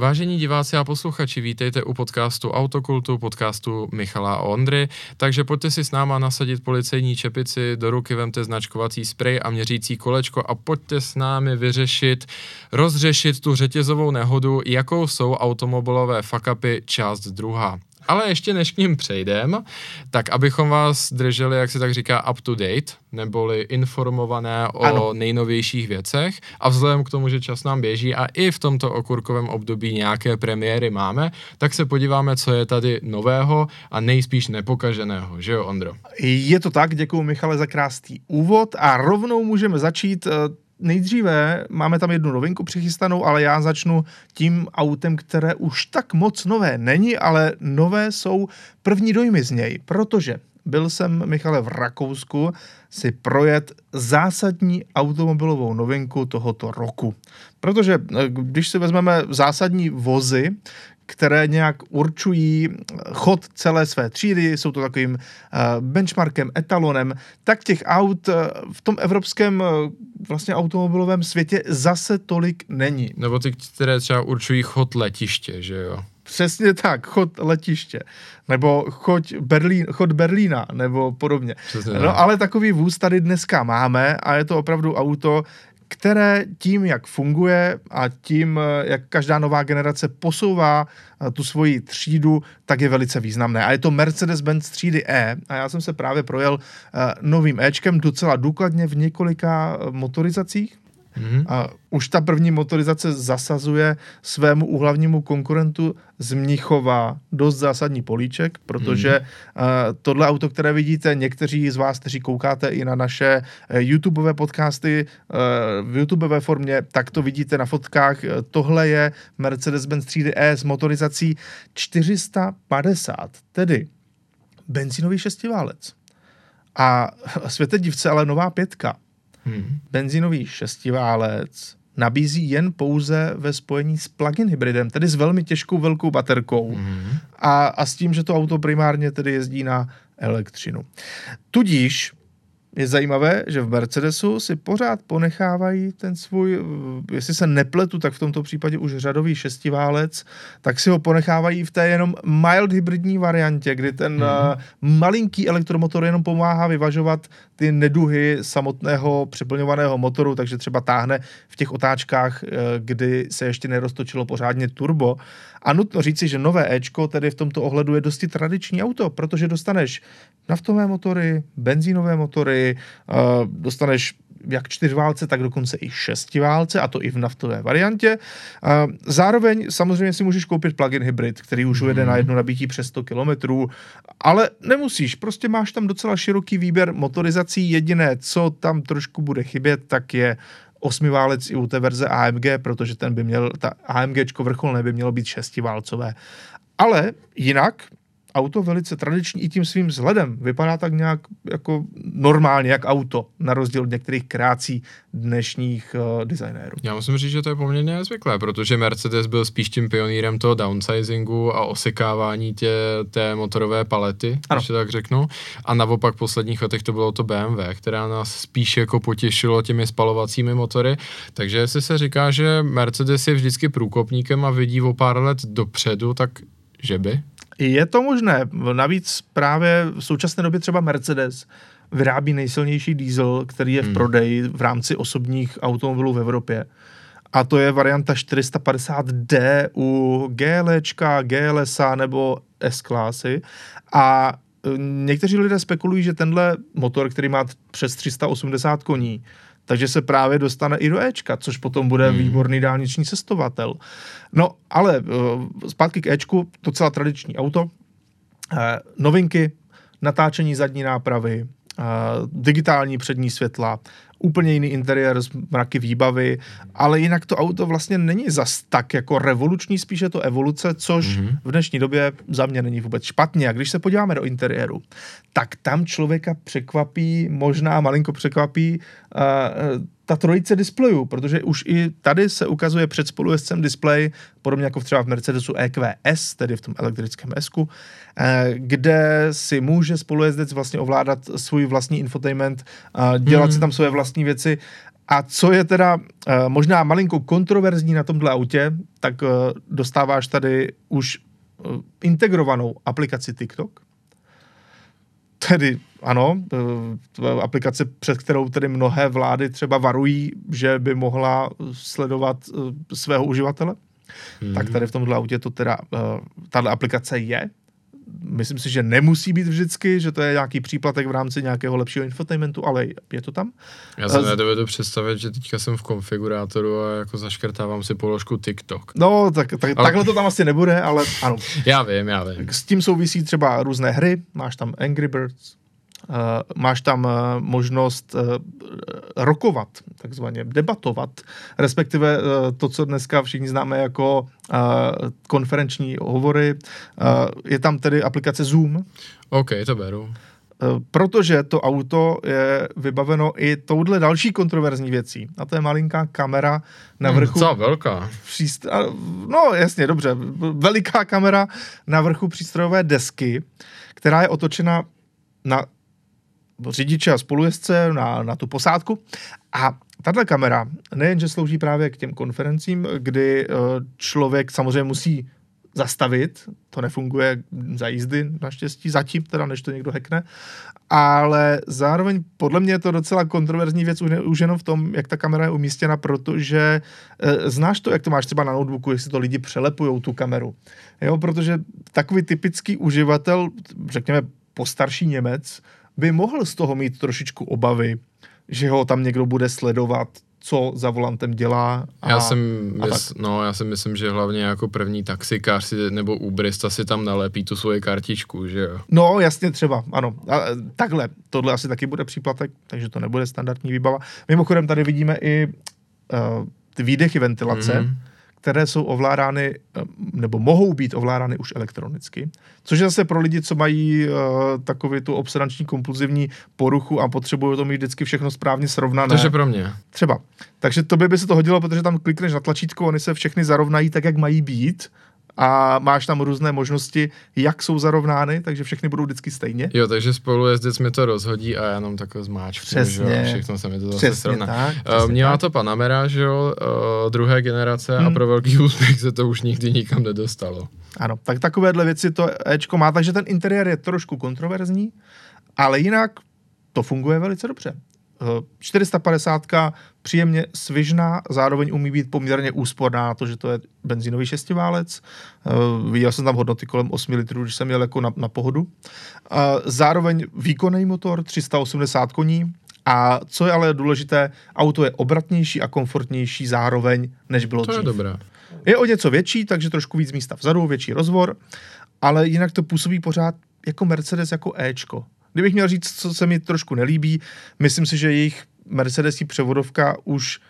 Vážení diváci a posluchači, vítejte u podcastu Autokultu, podcastu Michala a Ondry, takže pojďte si s náma nasadit policejní čepici, do ruky vemte značkovací sprej a měřící kolečko a pojďte s námi vyřešit, rozřešit tu řetězovou nehodu, jakou jsou automobilové fakapy část druhá. Ale ještě než k ním přejdem, tak abychom vás drželi, jak se tak říká, up to date, neboli informované o ano. nejnovějších věcech a vzhledem k tomu, že čas nám běží a i v tomto okurkovém období nějaké premiéry máme, tak se podíváme, co je tady nového a nejspíš nepokaženého, že jo, Ondro? Je to tak, děkuji Michale za krásný úvod a rovnou můžeme začít eh, nejdříve máme tam jednu novinku přichystanou, ale já začnu tím autem, které už tak moc nové není, ale nové jsou první dojmy z něj, protože byl jsem, Michale, v Rakousku si projet zásadní automobilovou novinku tohoto roku. Protože eh, když si vezmeme zásadní vozy, které nějak určují chod celé své třídy, jsou to takovým eh, benchmarkem, etalonem, tak těch aut eh, v tom evropském eh, vlastně automobilovém světě zase tolik není. Nebo ty, které třeba určují chod letiště, že jo? Přesně tak, chod letiště, nebo chod, Berlín, chod Berlína, nebo podobně. Přesně no ale takový vůz tady dneska máme a je to opravdu auto, které tím, jak funguje a tím, jak každá nová generace posouvá eh, tu svoji třídu, tak je velice významné. A je to Mercedes-Benz třídy E. A já jsem se právě projel eh, novým Ečkem docela důkladně v několika eh, motorizacích. Mm-hmm. A už ta první motorizace zasazuje svému úhlavnímu konkurentu z Mnichova dost zásadní políček, protože mm-hmm. uh, tohle auto, které vidíte, někteří z vás, kteří koukáte i na naše uh, YouTubeové podcasty uh, v YouTubeové formě, tak to vidíte na fotkách. Tohle je Mercedes-Benz 3D E s motorizací 450, tedy benzínový šestiválec. A světe divce, ale nová pětka Hmm. Benzínový šestiválec nabízí jen pouze ve spojení s plug-in hybridem, tedy s velmi těžkou velkou baterkou hmm. a, a s tím, že to auto primárně tedy jezdí na elektřinu. Tudíž je zajímavé, že v Mercedesu si pořád ponechávají ten svůj, jestli se nepletu, tak v tomto případě už řadový šestiválec, tak si ho ponechávají v té jenom mild hybridní variantě, kdy ten hmm. malinký elektromotor jenom pomáhá vyvažovat ty neduhy samotného přeplňovaného motoru, takže třeba táhne v těch otáčkách, eh, kdy se ještě neroztočilo pořádně turbo. A nutno říci, že nové Ečko tedy v tomto ohledu je dosti tradiční auto, protože dostaneš naftové motory, benzínové motory, uh, dostaneš jak čtyřválce, tak dokonce i šestiválce, a to i v naftové variantě. Uh, zároveň samozřejmě si můžeš koupit plug-in hybrid, který už ujede na mhm. jedno nabití přes 100 km, ale nemusíš, prostě máš tam docela široký výběr motorizací. Jediné, co tam trošku bude chybět, tak je osmiválec i u té verze AMG, protože ten by měl, ta AMGčko vrcholné by mělo být šestiválcové. Ale jinak auto velice tradiční i tím svým vzhledem. Vypadá tak nějak jako normálně, jak auto, na rozdíl od některých kreací dnešních uh, designérů. Já musím říct, že to je poměrně nezvyklé, protože Mercedes byl spíš tím pionýrem toho downsizingu a osekávání tě, té motorové palety, ano. když tak řeknu. A naopak v posledních letech to bylo to BMW, která nás spíš jako potěšilo těmi spalovacími motory. Takže jestli se říká, že Mercedes je vždycky průkopníkem a vidí o pár let dopředu, tak že by? Je to možné. Navíc právě v současné době třeba Mercedes vyrábí nejsilnější diesel, který je v hmm. prodeji v rámci osobních automobilů v Evropě. A to je varianta 450D u GLčka, GLSa nebo S-klásy. A e, někteří lidé spekulují, že tenhle motor, který má přes 380 koní, takže se právě dostane i do Ečka, což potom bude hmm. výborný dálniční cestovatel. No, ale uh, zpátky k Ečku, docela tradiční auto, uh, novinky, natáčení zadní nápravy, uh, digitální přední světla, úplně jiný interiér z mraky výbavy, ale jinak to auto vlastně není zas tak jako revoluční, spíše to evoluce, což mm-hmm. v dnešní době za mě není vůbec špatně. A když se podíváme do interiéru, tak tam člověka překvapí, možná malinko překvapí uh, ta trojice displejů, protože už i tady se ukazuje před spolujezdcem displej, podobně jako třeba v Mercedesu EQS, tedy v tom elektrickém S, eh, kde si může spolujezdec vlastně ovládat svůj vlastní infotainment, dělat hmm. si tam své vlastní věci A co je teda uh, možná malinko kontroverzní na tomhle autě, tak uh, dostáváš tady už uh, integrovanou aplikaci TikTok. Tedy ano, uh, aplikace, před kterou tedy mnohé vlády třeba varují, že by mohla sledovat uh, svého uživatele. Hmm. Tak tady v tomhle autě to teda, uh, tahle aplikace je myslím si, že nemusí být vždycky, že to je nějaký příplatek v rámci nějakého lepšího infotainmentu, ale je to tam. Já se nedovedu představit, že teďka jsem v konfigurátoru a jako zaškrtávám si položku TikTok. No, tak, tak ale... takhle to tam asi nebude, ale ano. Já vím, já vím. S tím souvisí třeba různé hry, máš tam Angry Birds, máš tam uh, možnost uh, rokovat, takzvaně debatovat, respektive to, co dneska všichni známe jako konferenční hovory. Je tam tedy aplikace Zoom. OK, to beru. Protože to auto je vybaveno i touhle další kontroverzní věcí. A to je malinká kamera na hmm, vrchu... Co, velká? Příst... No jasně, dobře. Veliká kamera na vrchu přístrojové desky, která je otočena na řidiče a spolujezdce na, na tu posádku. A tato kamera nejenže slouží právě k těm konferencím, kdy eh, člověk samozřejmě musí zastavit, to nefunguje za jízdy naštěstí, zatím teda, než to někdo hekne, ale zároveň podle mě je to docela kontroverzní věc už jenom v tom, jak ta kamera je umístěna, protože e, znáš to, jak to máš třeba na notebooku, jestli to lidi přelepujou tu kameru, jo, protože takový typický uživatel, řekněme postarší Němec, by mohl z toho mít trošičku obavy, že ho tam někdo bude sledovat, co za volantem dělá. A, já, jsem, a mys, no, já si myslím, že hlavně jako první taxikář si, nebo Uberista si tam nalepí tu svoji kartičku, že jo? No, jasně třeba, ano. A, takhle, tohle asi taky bude příplatek, takže to nebude standardní výbava. Mimochodem tady vidíme i uh, ty výdechy ventilace, mm-hmm které jsou ovládány, eh, nebo mohou být ovládány už elektronicky, což je zase pro lidi, co mají uh, takový tu obsedanční kompulzivní poruchu a potřebují to mít vždycky všechno správně srovnané. Takže pro mě. Třeba. Takže to by se to hodilo, protože tam klikneš na tlačítko, oni se všechny zarovnají tak, jak mají být a máš tam různé možnosti, jak jsou zarovnány, takže všechny budou vždycky stejně. Jo, takže spolu jezdec mi to rozhodí a já jenom takhle zmáč. Přesně. Že všechno se mi to zase srovná. Tak, uh, měla tak. to Panamera, že jo, uh, druhé generace hmm. a pro velký úspěch se to už nikdy nikam nedostalo. Ano, tak takovéhle věci to Ečko má, takže ten interiér je trošku kontroverzní, ale jinak to funguje velice dobře. 450 příjemně svižná, zároveň umí být poměrně úsporná na to, že to je benzínový šestiválec. Uh, viděl jsem tam hodnoty kolem 8 litrů, když jsem jel jako na, na pohodu. Uh, zároveň výkonný motor, 380 koní, a co je ale důležité, auto je obratnější a komfortnější zároveň, než bylo to dřív. je dobré. Je o něco větší, takže trošku víc místa vzadu, větší rozvor, ale jinak to působí pořád jako Mercedes, jako Ečko. Kdybych měl říct, co se mi trošku nelíbí, myslím si, že jejich Mercedesí převodovka už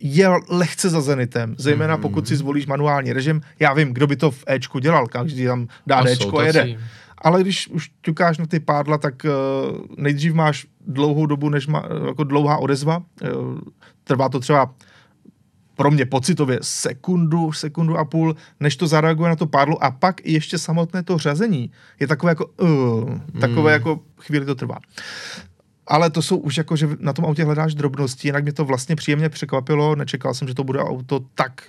je lehce za Zenitem, zejména mm. pokud si zvolíš manuální režim. Já vím, kdo by to v Ečku dělal, každý tam dá Ečko a jede. Ale když už ťukáš na ty pádla, tak uh, nejdřív máš dlouhou dobu, než má, jako dlouhá odezva. Uh, trvá to třeba pro mě pocitově sekundu, sekundu a půl, než to zareaguje na to pádlo a pak i ještě samotné to řazení je takové jako uh, takové mm. jako chvíli to trvá. Ale to jsou už jako, že na tom autě hledáš drobnosti, jinak mě to vlastně příjemně překvapilo, nečekal jsem, že to bude auto tak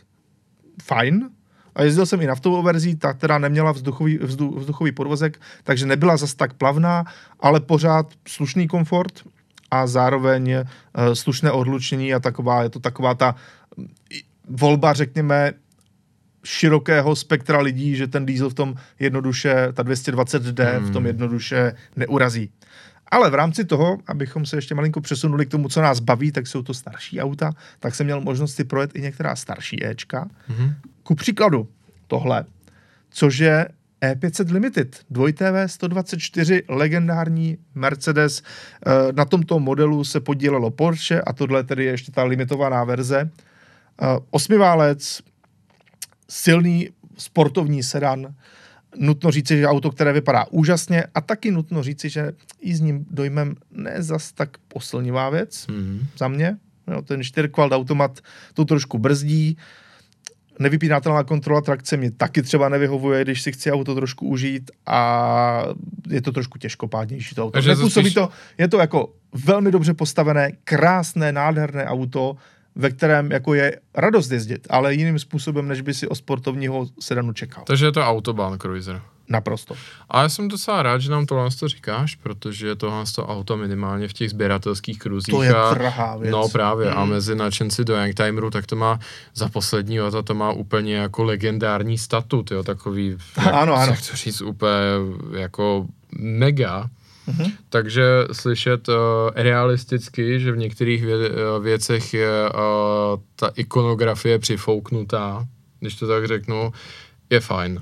fajn, a jezdil jsem i naftovou verzí, ta teda neměla vzduchový, vzduch, vzduchový podvozek, takže nebyla zas tak plavná, ale pořád slušný komfort a zároveň uh, slušné odlučnění a taková, je to taková ta volba, řekněme, širokého spektra lidí, že ten diesel v tom jednoduše, ta 220D hmm. v tom hmm. jednoduše neurazí. Ale v rámci toho, abychom se ještě malinko přesunuli k tomu, co nás baví, tak jsou to starší auta, tak jsem měl možnost si projet i některá starší Ečka. Mm-hmm. Ku příkladu tohle, což je E500 Limited, 2TV 124, legendární Mercedes. E, na tomto modelu se podílelo Porsche a tohle tedy je ještě ta limitovaná verze. Uh, osmiválec, silný sportovní sedan, nutno říci, že auto, které vypadá úžasně a taky nutno říci, že i s ním dojmem ne zas tak posilnivá věc mm-hmm. za mě. Jo, ten 4 automat to trošku brzdí, nevypínatelná kontrola trakce mi taky třeba nevyhovuje, když si chci auto trošku užít a je to trošku těžkopádnější to auto. Nepůsobí spíš... to, je to jako velmi dobře postavené, krásné, nádherné auto, ve kterém jako je radost jezdit, ale jiným způsobem, než by si o sportovního sedanu čekal. Takže je to Autobahn Cruiser. Naprosto. A já jsem docela rád, že nám tohle to říkáš, protože tohle to auto minimálně v těch sběratelských kruzích. To je a, věc. No právě mm. a mezi nadšenci do Youngtimeru, tak to má za poslední leta to má úplně jako legendární statut, jo, takový, ano, ano. to říct, úplně jako mega. Mhm. Takže slyšet uh, realisticky, že v některých vě, uh, věcech je uh, ta ikonografie přifouknutá, když to tak řeknu, je fajn.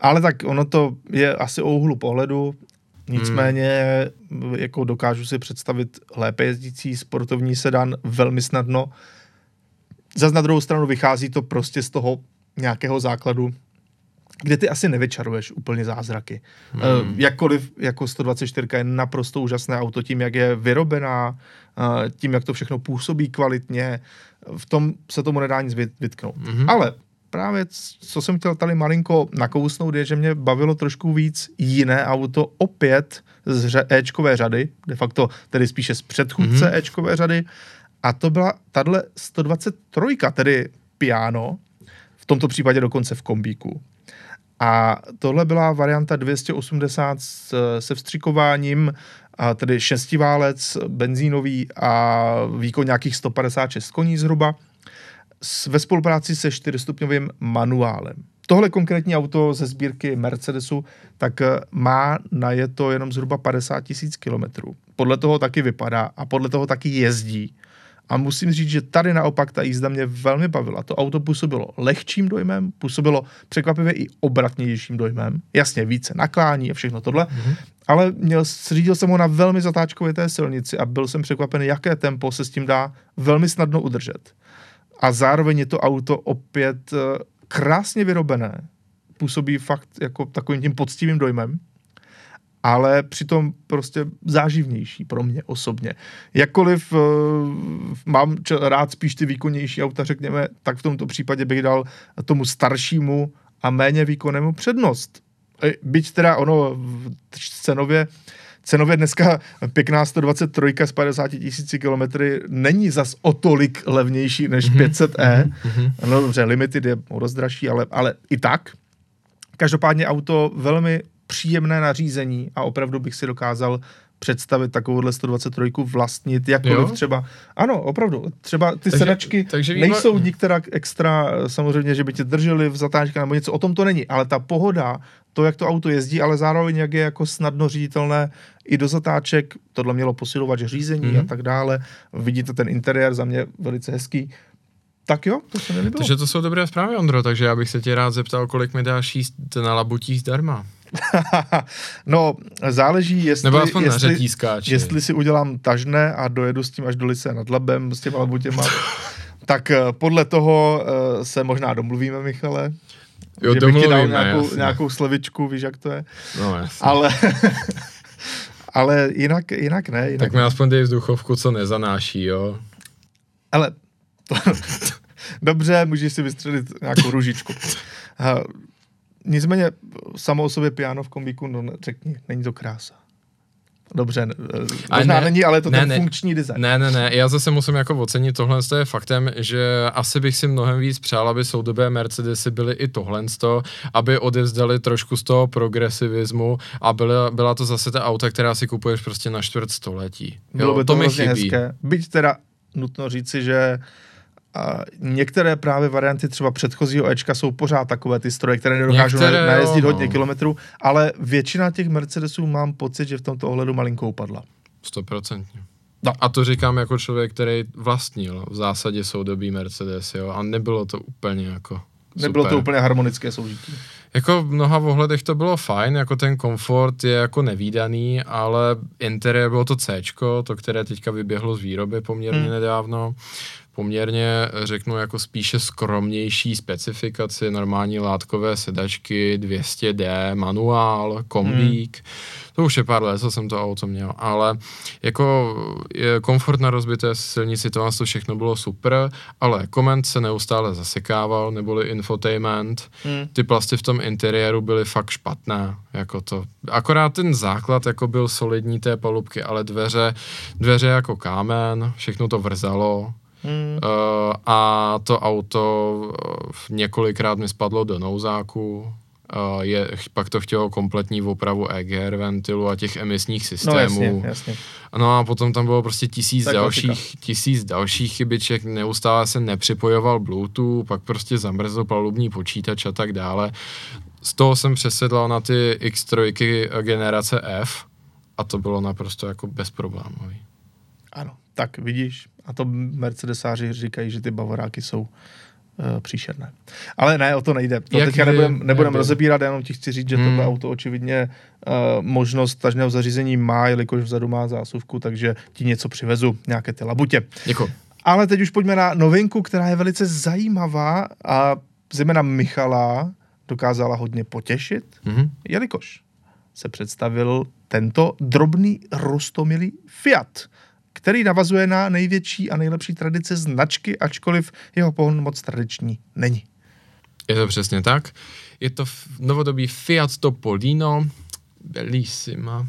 Ale tak ono to je asi o úhlu pohledu, nicméně hmm. jako dokážu si představit lépe jezdící sportovní sedan velmi snadno. Zas na druhou stranu vychází to prostě z toho nějakého základu, kde ty asi nevyčaruješ úplně zázraky. Hmm. Uh, jakkoliv jako 124 je naprosto úžasné auto tím, jak je vyrobená, uh, tím, jak to všechno působí kvalitně, v tom se tomu nedá nic vytknout. Hmm. Ale právě, co jsem chtěl tady malinko nakousnout, je, že mě bavilo trošku víc jiné auto, opět z ře- Ečkové řady, de facto tedy spíše z předchůdce mm-hmm. Ečkové řady, a to byla tahle 123, tedy Piano, v tomto případě dokonce v kombíku. A tohle byla varianta 280 se vstřikováním, a tedy šestiválec, benzínový a výkon nějakých 156 koní zhruba ve spolupráci se čtyřstupňovým manuálem. Tohle konkrétní auto ze sbírky Mercedesu tak eh, má na je to jenom zhruba 50 tisíc kilometrů. Podle toho taky vypadá a podle toho taky jezdí. A musím říct, že tady naopak ta jízda mě velmi bavila. To auto působilo lehčím dojmem, působilo překvapivě i obratnějším dojmem. Jasně, více naklání a všechno tohle. Mm-hmm. Ale měl, řídil jsem ho na velmi zatáčkové té silnici a byl jsem překvapen, jaké tempo se s tím dá velmi snadno udržet a zároveň je to auto opět eh, krásně vyrobené. Působí fakt jako takovým tím poctivým dojmem, ale přitom prostě záživnější pro mě osobně. Jakkoliv uh, mám č- rád spíš ty výkonnější auta, řekněme, tak v tomto případě bych dal tomu staršímu a méně výkonnému přednost. E, byť teda ono v cenově cenově dneska pěkná 123 z 50 tisíci kilometry není zas o tolik levnější než mm-hmm. 500e. Mm-hmm. No dobře, Limited je rozdražší, ale, ale i tak. Každopádně auto velmi příjemné nařízení a opravdu bych si dokázal představit takovouhle 123 vlastnit, jakkoliv jo? třeba. Ano, opravdu. Třeba ty takže, sedačky takže výma... nejsou nikterak extra, samozřejmě, že by tě drželi v zatáčkách nebo něco, o tom to není, ale ta pohoda, to, jak to auto jezdí, ale zároveň jak je jako snadno říditelné i do zatáček, tohle mělo posilovat řízení mm-hmm. a tak dále. Vidíte ten interiér, za mě velice hezký. Tak jo, to se mi líbilo. Takže to jsou dobré zprávy, Ondro, takže já bych se tě rád zeptal, kolik mi dáš jíst na labutí zdarma. No, záleží, jestli, Nebo aspoň jestli, jestli si udělám tažné a dojedu s tím až do Lice nad Labem s těma labutěma, tak eh, podle toho uh, se možná domluvíme, Michale. Jo, že bych ti dal nějakou, nějakou slevičku, víš, jak to je. No, jasně. Ale, ale jinak, jinak ne. Jinak tak mi aspoň dej vzduchovku, co nezanáší, jo. Ale to, dobře, můžeš si vystřelit nějakou ružičku. Uh, nicméně samo o sobě piano v kombíku, no řekni, není to krása. Dobře, možná ne, není, ale to ne, ten ne, funkční design. Ne, ne, ne, já zase musím jako ocenit tohle je faktem, že asi bych si mnohem víc přál, aby soudobé Mercedesy byly i tohle, aby odevzdali trošku z toho progresivismu a byla, byla to zase ta auta, která si kupuješ prostě na čtvrt století. Bylo by to, to mi chybí. hezké. Byť teda nutno říci, že a některé právě varianty třeba předchozího Ečka jsou pořád takové ty stroje, které nedokážou některé, najezdit jo, hodně no. kilometrů, ale většina těch Mercedesů mám pocit, že v tomto ohledu malinko upadla. Stoprocentně. No. A to říkám jako člověk, který vlastnil v zásadě soudobý Mercedes, jo, a nebylo to úplně jako Nebylo to úplně harmonické soužití. Jako v mnoha ohledech to bylo fajn, jako ten komfort je jako nevýdaný, ale interiér bylo to C, to, které teďka vyběhlo z výroby poměrně hmm. nedávno poměrně, řeknu, jako spíše skromnější specifikaci, normální látkové sedačky, 200D, manuál, kombík. Hmm. To už je pár let, co jsem to auto měl, ale jako je komfort na rozbité silnici, to to všechno bylo super, ale koment se neustále zasekával, neboli infotainment, hmm. ty plasty v tom interiéru byly fakt špatné, jako to. Akorát ten základ jako byl solidní té palubky, ale dveře, dveře jako kámen, všechno to vrzalo, Hmm. Uh, a to auto uh, několikrát mi spadlo do nouzáku, Uh, je, pak to chtělo kompletní opravu EGR ventilu a těch emisních systémů. No, jasně, jasně. No a potom tam bylo prostě tisíc tak dalších, tisíc dalších chybiček, neustále se nepřipojoval Bluetooth, pak prostě zamrzl palubní počítač a tak dále. Z toho jsem přesedlal na ty X3 generace F a to bylo naprosto jako bezproblémový. Ano, tak vidíš, a to Mercedesáři říkají, že ty Bavoráky jsou uh, příšerné. Ale ne, o to nejde. To Jak teďka nebudem, nebudem rozebírat, jenom ti chci říct, že hmm. tohle auto očividně uh, možnost tažného zařízení má, jelikož vzadu má zásuvku, takže ti něco přivezu, nějaké ty labutě. Děkuji. Ale teď už pojďme na novinku, která je velice zajímavá a zejména Michala dokázala hodně potěšit, mm-hmm. jelikož se představil tento drobný rostomilý Fiat který navazuje na největší a nejlepší tradice značky, ačkoliv jeho pohon moc tradiční není. Je to přesně tak. Je to novodobý Fiat Topolino, bellissima.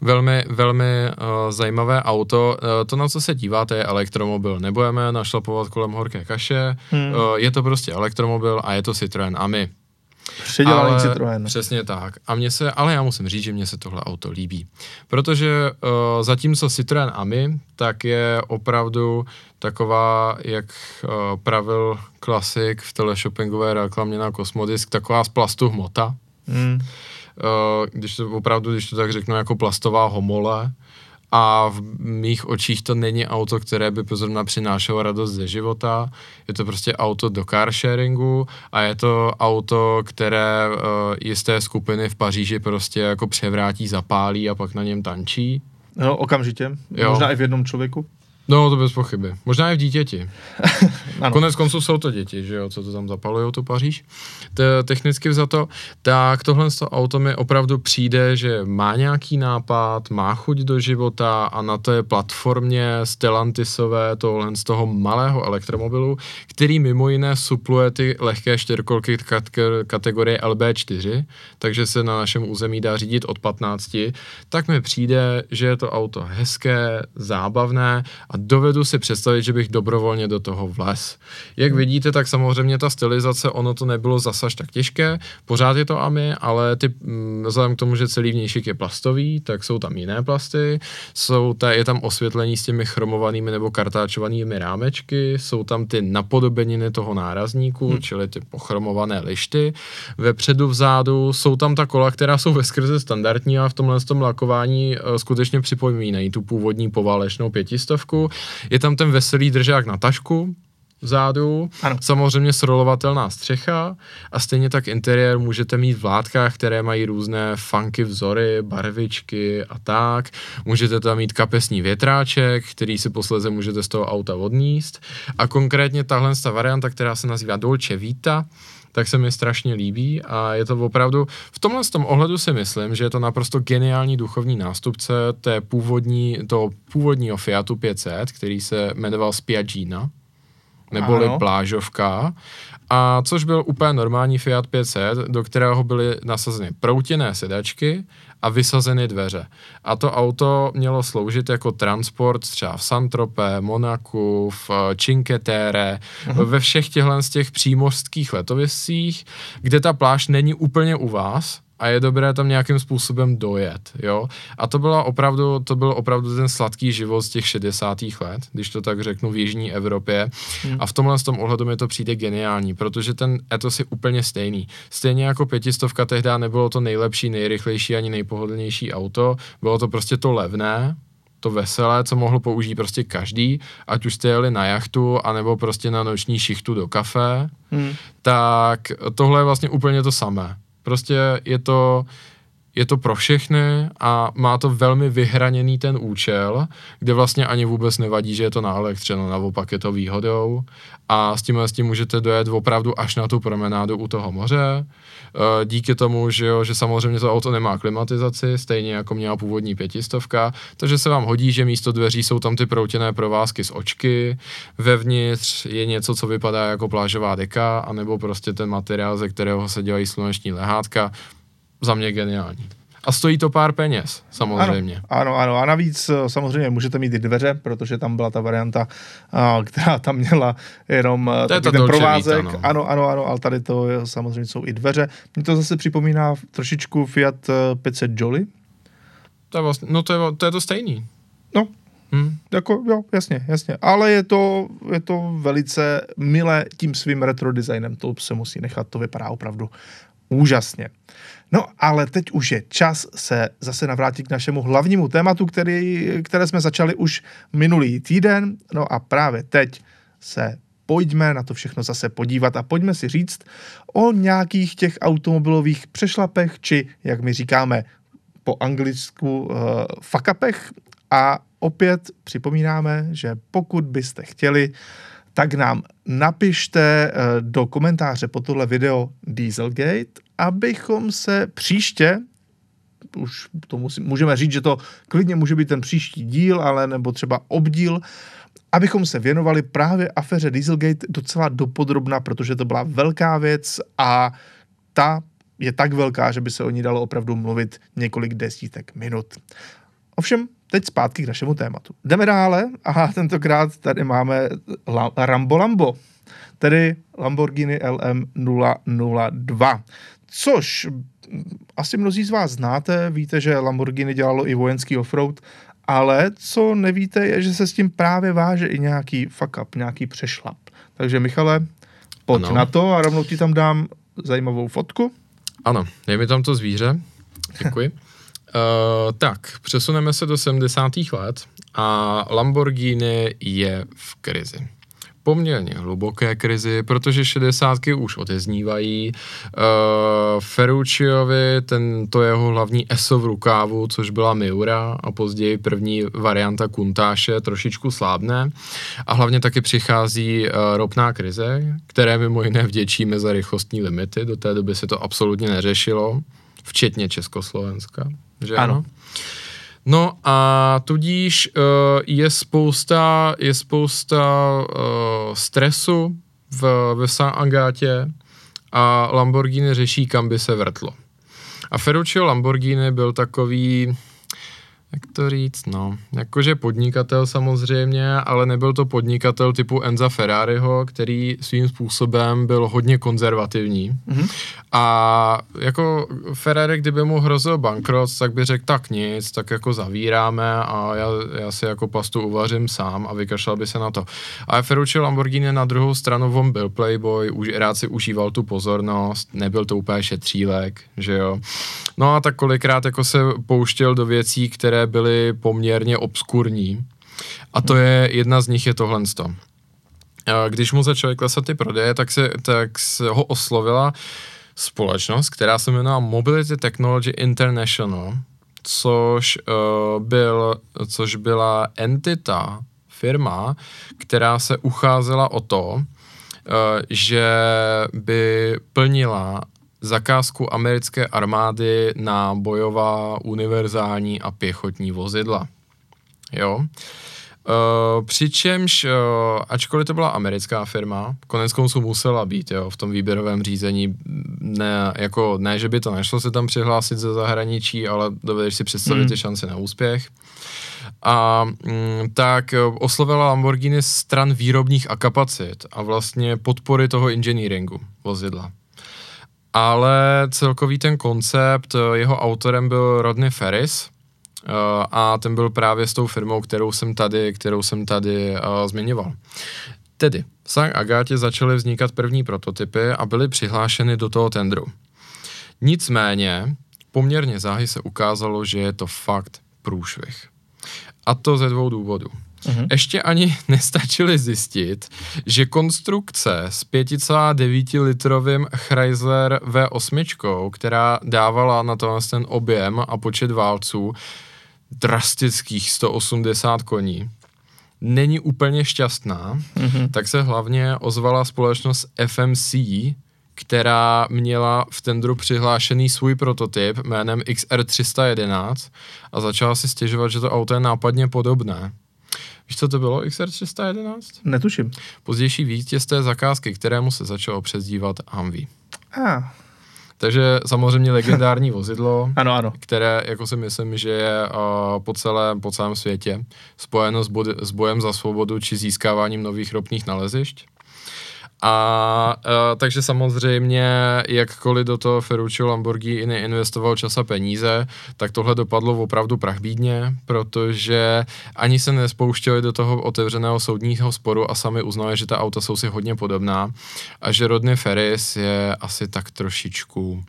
Velmi, velmi uh, zajímavé auto. Uh, to, na co se díváte, je elektromobil. Nebudeme našlapovat kolem horké kaše. Hmm. Uh, je to prostě elektromobil a je to Citroën Ami. Předělaný ale, Citroën. Přesně tak. A mě se, ale já musím říct, že mě se tohle auto líbí. Protože uh, zatímco Citroën Ami, tak je opravdu taková, jak uh, pravil klasik v teleshoppingové reklamě na Kosmodisk, taková z plastu hmota. Hmm. Uh, když to opravdu, když to tak řeknu, jako plastová homole, a v mých očích to není auto, které by pozorna přinášelo radost ze života. Je to prostě auto do car sharingu a je to auto, které uh, jisté skupiny v Paříži prostě jako převrátí, zapálí a pak na něm tančí. No, okamžitě. Jo. Možná i v jednom člověku. No, to bez pochyby. Možná i v dítěti. Konec konců jsou to děti, že jo, co to tam zapalují, tu Paříž. Te, technicky to, tak tohle toho auto mi opravdu přijde, že má nějaký nápad, má chuť do života a na té platformě Stellantisové, tohle z toho malého elektromobilu, který mimo jiné supluje ty lehké čtyřkolky kategorie LB4, takže se na našem území dá řídit od 15, tak mi přijde, že je to auto hezké, zábavné a dovedu si představit, že bych dobrovolně do toho vles. Jak hmm. vidíte, tak samozřejmě ta stylizace, ono to nebylo zase tak těžké, pořád je to AMI, ale ty, mm, vzhledem k tomu, že celý vnějšik je plastový, tak jsou tam jiné plasty, jsou ta, je tam osvětlení s těmi chromovanými nebo kartáčovanými rámečky, jsou tam ty napodobeniny toho nárazníku, hmm. čili ty pochromované lišty, vepředu, vzadu, jsou tam ta kola, která jsou ve skrze standardní a v tomhle tom lakování uh, skutečně připomínají tu původní poválečnou pětistovku, je tam ten veselý držák na tašku, vzadu, ano. samozřejmě srolovatelná střecha a stejně tak interiér můžete mít v látkách, které mají různé funky vzory, barvičky a tak. Můžete tam mít kapesní větráček, který si posledně můžete z toho auta odníst a konkrétně tahle ta varianta, která se nazývá Dolce Vita, tak se mi strašně líbí a je to opravdu, v tomhle tom ohledu si myslím, že je to naprosto geniální duchovní nástupce té původní, toho původního Fiatu 500, který se jmenoval Spiagina, neboli ano. plážovka, a což byl úplně normální Fiat 500, do kterého byly nasazeny proutěné sedačky a vysazeny dveře. A to auto mělo sloužit jako transport třeba v Santrope, Monaku, v Cinque Terre, uh-huh. ve všech těchto z těch přímořských letoviscích, kde ta pláž není úplně u vás, a je dobré tam nějakým způsobem dojet, jo. A to byla opravdu, to byl opravdu ten sladký život z těch 60. let, když to tak řeknu v Jižní Evropě. Hmm. A v tomhle z tom ohledu mi to přijde geniální, protože ten etos je úplně stejný. Stejně jako pětistovka tehdy nebylo to nejlepší, nejrychlejší ani nejpohodlnější auto, bylo to prostě to levné, to veselé, co mohl použít prostě každý, ať už jste jeli na jachtu, anebo prostě na noční šichtu do kafe, hmm. tak tohle je vlastně úplně to samé Prostě je to, je to pro všechny a má to velmi vyhraněný ten účel, kde vlastně ani vůbec nevadí, že je to na elektřinu, naopak je to výhodou. A s tím, s tím můžete dojet opravdu až na tu promenádu u toho moře. Eh, díky tomu, že, jo, že samozřejmě to auto nemá klimatizaci, stejně jako měla původní pětistovka, takže se vám hodí, že místo dveří jsou tam ty proutěné provázky z očky, vevnitř je něco, co vypadá jako plážová deka, anebo prostě ten materiál, ze kterého se dělají sluneční lehátka, za mě geniální. A stojí to pár peněz, samozřejmě. Ano, ano, ano. A navíc eh, samozřejmě můžete mít i dveře, protože tam byla ta varianta, eh, která tam měla jenom to je ten provázek. Víta, no. Ano, ano, ano, ale tady to je, samozřejmě jsou i dveře. Mně to zase připomíná trošičku Fiat 500 Jolly. To je vlastně, no to je, to je to stejný. No, Hmm. Jako, jo, jasně, jasně. Ale je to, je to velice milé tím svým retro designem. To se musí nechat, to vypadá opravdu úžasně. No ale teď už je čas se zase navrátit k našemu hlavnímu tématu, který, které jsme začali už minulý týden. No a právě teď se pojďme na to všechno zase podívat a pojďme si říct o nějakých těch automobilových přešlapech, či jak my říkáme po anglicku uh, fakapech. A opět připomínáme, že pokud byste chtěli, tak nám napište uh, do komentáře po tohle video Dieselgate abychom se příště, už to musím, můžeme říct, že to klidně může být ten příští díl, ale nebo třeba obdíl, abychom se věnovali právě aféře Dieselgate docela dopodrobna, protože to byla velká věc a ta je tak velká, že by se o ní dalo opravdu mluvit několik desítek minut. Ovšem, teď zpátky k našemu tématu. Jdeme dále a tentokrát tady máme Rambo Lambo, tedy Lamborghini LM002 což asi mnozí z vás znáte, víte, že Lamborghini dělalo i vojenský offroad, ale co nevíte, je, že se s tím právě váže i nějaký fuck up, nějaký přešlap. Takže Michale, pojď ano. na to a rovnou ti tam dám zajímavou fotku. Ano, je mi tam to zvíře. Děkuji. uh, tak, přesuneme se do 70. let a Lamborghini je v krizi poměrně hluboké krizi, protože šedesátky už odeznívají. Uh, Ferrucciovi, ten, to jeho hlavní ESO v rukávu, což byla Miura a později první varianta Kuntáše, trošičku slábne. A hlavně taky přichází uh, ropná krize, které mimo jiné vděčíme za rychlostní limity. Do té doby se to absolutně neřešilo, včetně Československa. Že ano? ano? No a tudíž uh, je spousta, je spousta uh, stresu v, ve San Agátě a Lamborghini řeší, kam by se vrtlo. A Ferruccio Lamborghini byl takový, jak to říct, no, jakože podnikatel samozřejmě, ale nebyl to podnikatel typu Enza Ferrariho, který svým způsobem byl hodně konzervativní. Mm-hmm. A jako Ferrari, kdyby mu hrozil bankrot, tak by řekl, tak nic, tak jako zavíráme a já, já si jako pastu uvařím sám a vykašlal by se na to. A Ferruccio Lamborghini na druhou stranu, on byl playboy, už, rád si užíval tu pozornost, nebyl to úplně šetřílek, že jo. No a tak kolikrát jako se pouštěl do věcí, které byly poměrně obskurní. A to je, jedna z nich je tohle. Když mu začaly klesat ty prodeje, tak se, tak se ho oslovila společnost, která se jmenuje Mobility Technology International, což, uh, byl, což byla entita, firma, která se ucházela o to, uh, že by plnila zakázku americké armády na bojová, univerzální a pěchotní vozidla. Jo. Uh, přičemž, uh, ačkoliv to byla americká firma, konec konců musela být jo, v tom výběrovém řízení, ne, jako, ne, že by to nešlo se tam přihlásit ze zahraničí, ale dovedeš si představit mm. ty šance na úspěch. A mm, tak eh, oslovila Lamborghini stran výrobních a kapacit a vlastně podpory toho engineeringu vozidla ale celkový ten koncept, eh, jeho autorem byl Rodney Ferris, uh, a ten byl právě s tou firmou, kterou jsem tady, kterou jsem tady uh, zmiňoval. Tedy v San Agátě začaly vznikat první prototypy a byly přihlášeny do toho tendru. Nicméně poměrně záhy se ukázalo, že je to fakt průšvih. A to ze dvou důvodů. Uh-huh. Ještě ani nestačili zjistit, že konstrukce s 5,9 litrovým Chrysler V8, která dávala na to ten objem a počet válců drastických 180 koní, není úplně šťastná, uh-huh. tak se hlavně ozvala společnost FMC, která měla v tendru přihlášený svůj prototyp jménem XR311 a začala si stěžovat, že to auto je nápadně podobné. Víš, co to bylo XR311? Netuším. Pozdější vítěz té zakázky, kterému se začalo přezdívat Humvee. Ah. Takže samozřejmě legendární vozidlo, ano, ano. které jako si myslím, že je uh, po, celém, po celém světě spojeno s, bod, s bojem za svobodu či získáváním nových ropných nalezišť. A uh, takže samozřejmě, jakkoliv do toho Ferruccio Lamborghini investoval čas a peníze, tak tohle dopadlo opravdu prachbídně, protože ani se nespouštěli do toho otevřeného soudního sporu a sami uznali, že ta auta jsou si hodně podobná a že Rodney Ferris je asi tak trošičku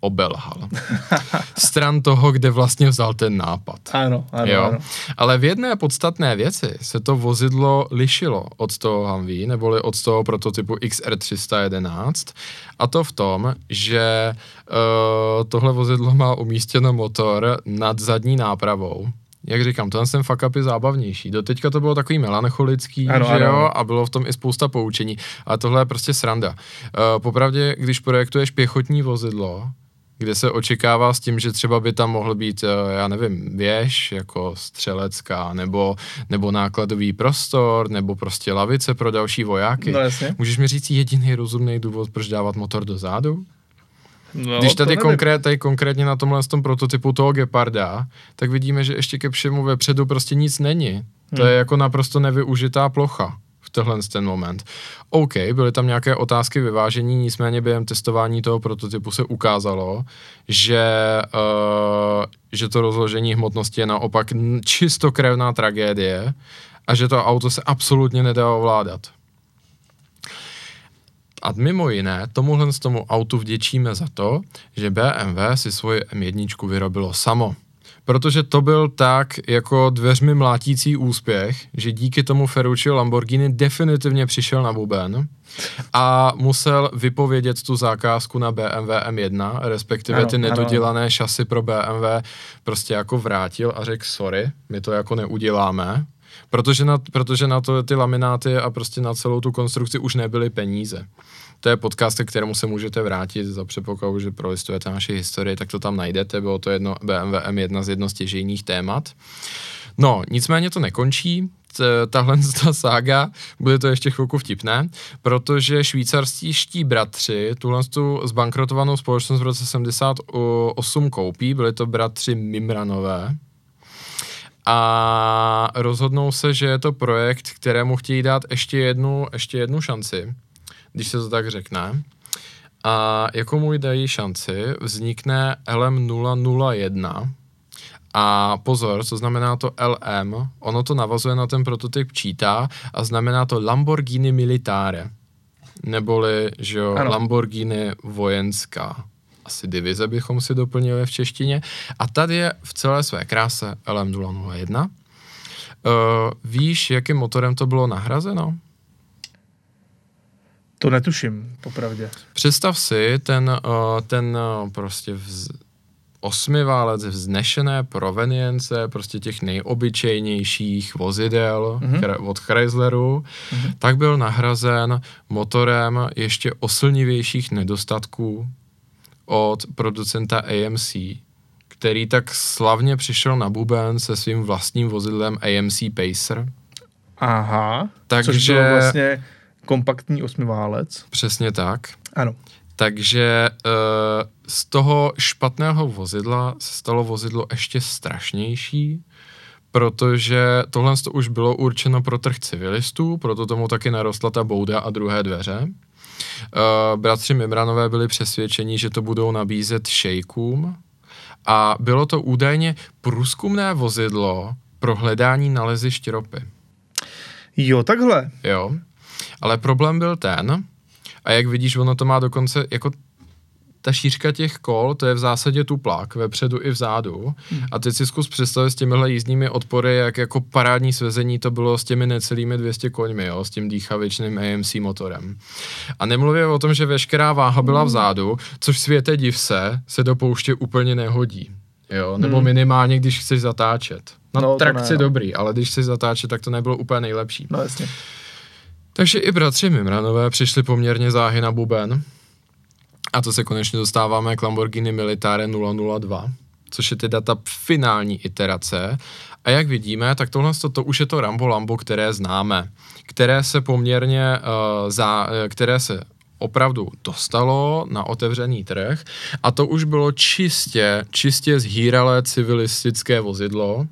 obelhal. Stran toho, kde vlastně vzal ten nápad. Ano, ano, jo? ano. Ale v jedné podstatné věci se to vozidlo lišilo od toho Humvee, neboli od toho prototypu XR311, a to v tom, že uh, tohle vozidlo má umístěno motor nad zadní nápravou, jak říkám, ten ten fuck up je zábavnější. Do teďka to bylo takový melancholický, ano, že ano. jo, a bylo v tom i spousta poučení, ale tohle je prostě sranda. Uh, popravdě, když projektuješ pěchotní vozidlo, kde se očekává s tím, že třeba by tam mohl být, eh, já nevím, věž jako střelecká, nebo, nebo nákladový prostor, nebo prostě lavice pro další vojáky. No jasně. Můžeš mi říct jediný rozumný důvod, proč dávat motor do zádu? No, Když tady, konkrét, tady konkrétně na tomhle tom prototypu toho Geparda, tak vidíme, že ještě ke všemu vepředu prostě nic není. To hmm. je jako naprosto nevyužitá plocha tenhle ten moment. OK, byly tam nějaké otázky vyvážení, nicméně během testování toho prototypu se ukázalo, že, uh, že to rozložení hmotnosti je naopak čistokrevná tragédie a že to auto se absolutně nedá ovládat. A mimo jiné, tomuhle z tomu autu vděčíme za to, že BMW si svoji M1 vyrobilo samo protože to byl tak jako dveřmi mlátící úspěch, že díky tomu Ferruccio Lamborghini definitivně přišel na buben a musel vypovědět tu zakázku na BMW M1, respektive ano, ty nedodělané ano. šasy pro BMW prostě jako vrátil a řekl sorry, my to jako neuděláme, protože na, protože na to ty lamináty a prostě na celou tu konstrukci už nebyly peníze to je podcast, ke kterému se můžete vrátit za předpokladu, že prolistujete naši historii, tak to tam najdete, bylo to jedno BMW M1 z jedno z těžejných témat. No, nicméně to nekončí, tahle ta sága, bude to ještě chvilku vtipné, protože švýcarští bratři tuhle tu zbankrotovanou společnost v roce 78 koupí, byli to bratři Mimranové, a rozhodnou se, že je to projekt, kterému chtějí dát ještě jednu, ještě jednu šanci když se to tak řekne. A jako mu dají šanci, vznikne LM001, a pozor, co znamená to LM, ono to navazuje na ten prototyp čítá a znamená to Lamborghini Militare, neboli, že jo, ano. Lamborghini vojenská. Asi divize bychom si doplnili v češtině. A tady je v celé své kráse LM001. Uh, víš, jakým motorem to bylo nahrazeno? To netuším, popravdě. Představ si ten, uh, ten uh, prostě vz, osmiválec vznešené provenience prostě těch nejobyčejnějších vozidel mm-hmm. od Chrysleru, mm-hmm. tak byl nahrazen motorem ještě oslnivějších nedostatků od producenta AMC, který tak slavně přišel na buben se svým vlastním vozidlem AMC Pacer. Aha, Takže, což bylo vlastně kompaktní osmiválec. Přesně tak. Ano. Takže uh, z toho špatného vozidla se stalo vozidlo ještě strašnější, protože tohle to už bylo určeno pro trh civilistů, proto tomu taky narostla ta bouda a druhé dveře. Uh, bratři Mimranové byli přesvědčeni, že to budou nabízet šejkům a bylo to údajně průzkumné vozidlo pro hledání nalezišť ropy. Jo, takhle. Jo. Ale problém byl ten, a jak vidíš, ono to má dokonce jako ta šířka těch kol, to je v zásadě tuplak, vepředu i vzadu. Hmm. A teď si zkus představit s těmihle jízdními odpory, jak jako parádní svezení to bylo s těmi necelými 200 koňmi, jo, s tím dýchavičným AMC motorem. A nemluvě o tom, že veškerá váha byla vzadu, což světe div se, se do pouště úplně nehodí. Jo, nebo hmm. minimálně, když chceš zatáčet. Na no, trakci ne, no. dobrý, ale když chceš zatáčet, tak to nebylo úplně nejlepší. No jasně. Takže i bratři Mimranové přišli poměrně záhy na buben. A to se konečně dostáváme k Lamborghini Militare 002, což je teda ta finální iterace. A jak vidíme, tak tohle to, to už je to Rambo Lambo, které známe, které se poměrně, uh, za, uh, které se opravdu dostalo na otevřený trh a to už bylo čistě, čistě zhýralé civilistické vozidlo,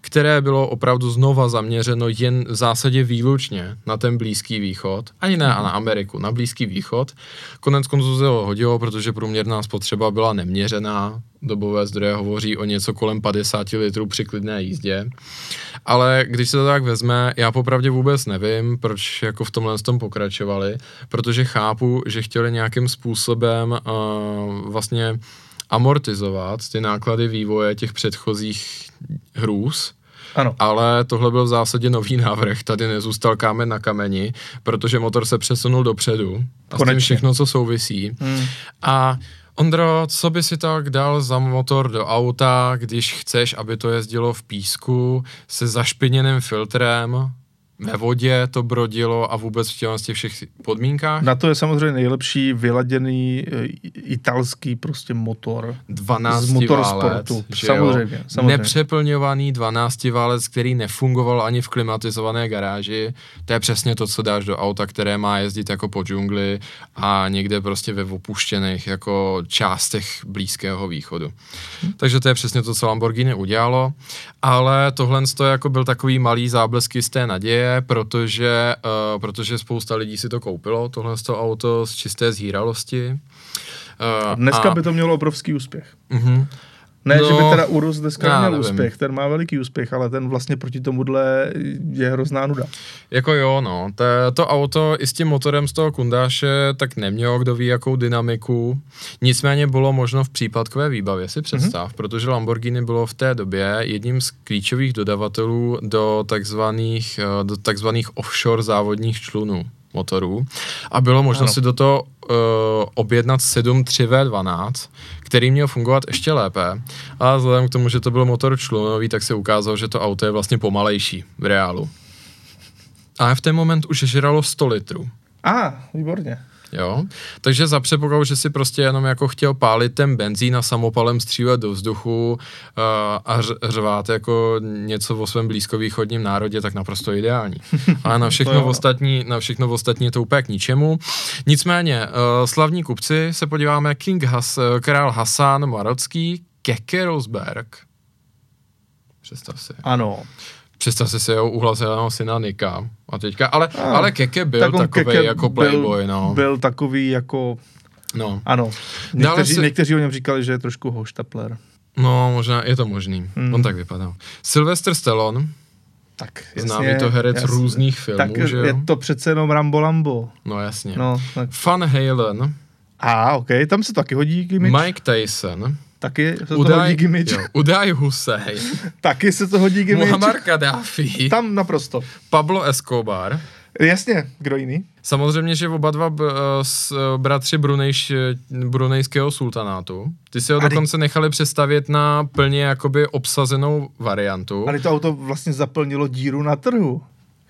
které bylo opravdu znova zaměřeno jen v zásadě výlučně na ten Blízký východ, ani ne a na Ameriku, na Blízký východ. Konec konců se ho hodilo, protože průměrná spotřeba byla neměřená, dobové zdroje hovoří o něco kolem 50 litrů při klidné jízdě. Ale když se to tak vezme, já popravdě vůbec nevím, proč jako v tomhle tom pokračovali, protože chápu, že chtěli nějakým způsobem uh, vlastně amortizovat ty náklady vývoje těch předchozích hrůz, ano. Ale tohle byl v zásadě nový návrh, tady nezůstal kámen na kameni, protože motor se přesunul dopředu a Konečně. s tím všechno, co souvisí. Hmm. A Ondro, co by si tak dal za motor do auta, když chceš, aby to jezdilo v písku se zašpiněným filtrem, ve vodě to brodilo a vůbec v těch všech podmínkách? Na to je samozřejmě nejlepší vyladěný e, italský prostě motor. 12 z motorsportu. Samozřejmě, samozřejmě. Nepřeplňovaný 12 válec, který nefungoval ani v klimatizované garáži. To je přesně to, co dáš do auta, které má jezdit jako po džungli a někde prostě ve opuštěných jako částech Blízkého východu. Hm. Takže to je přesně to, co Lamborghini udělalo. Ale tohle jako byl takový malý záblesky z té naděje děje, protože, uh, protože spousta lidí si to koupilo, tohle to auto z čisté zhýralosti. Uh, Dneska a... by to mělo obrovský úspěch. Uh-huh. Ne, no, že by no, teda Urus dneska měl nevím. úspěch, ten má veliký úspěch, ale ten vlastně proti tomuhle je hrozná nuda. Jako jo, no, to, to auto i s tím motorem z toho kundáše tak nemělo kdo ví jakou dynamiku, nicméně bylo možno v případkové výbavě si představ, mm-hmm. protože Lamborghini bylo v té době jedním z klíčových dodavatelů do takzvaných, eh, do takzvaných offshore závodních člunů motorů a bylo možno ano. si do toho uh, objednat 7.3V12, který měl fungovat ještě lépe, a vzhledem k tomu, že to byl motor člunový, tak se ukázalo, že to auto je vlastně pomalejší v reálu. A v ten moment už žralo 100 litrů. A, ah, výborně. Jo? Takže za předpokladu, že si prostě jenom jako chtěl pálit ten benzín a samopalem střílet do vzduchu uh, a řvát jako něco o svém blízkovýchodním národě, tak naprosto ideální. Ale na všechno, ostatní, na všechno ostatní je to úplně k ničemu. Nicméně, uh, slavní kupci se podíváme King Has, král Hasan Marocký, Keke Rosberg. Představ si. Ano. Představ si se jeho uhlazeného syna Nika. A teďka, ale, a, ale Keke byl tak takový Keke jako playboy, byl, no. Byl takový jako... No. Ano. Někteří, si... někteří o něm říkali, že je trošku hoštapler. No, možná je to možný. Hmm. On tak vypadal. Sylvester Stallone, tak jasně, Známý to herec jasně. různých filmů, tak že jo? je to přece jenom Rambo Lambo. No jasně. No, tak. Van Halen. A, ok, tam se taky hodí gimmick. Mike Tyson. Taky se to Udaj, hodí gimmick. Jo, Udaj Husej. taky se to hodí gimmick. Muhammad Gaddafi. Tam naprosto. Pablo Escobar. Jasně, kdo jiný? Samozřejmě, že oba dva b, s, bratři Brunejš, brunejského sultanátu. Ty si ho Ale dokonce nechali přestavět na plně jakoby obsazenou variantu. Ale to auto vlastně zaplnilo díru na trhu.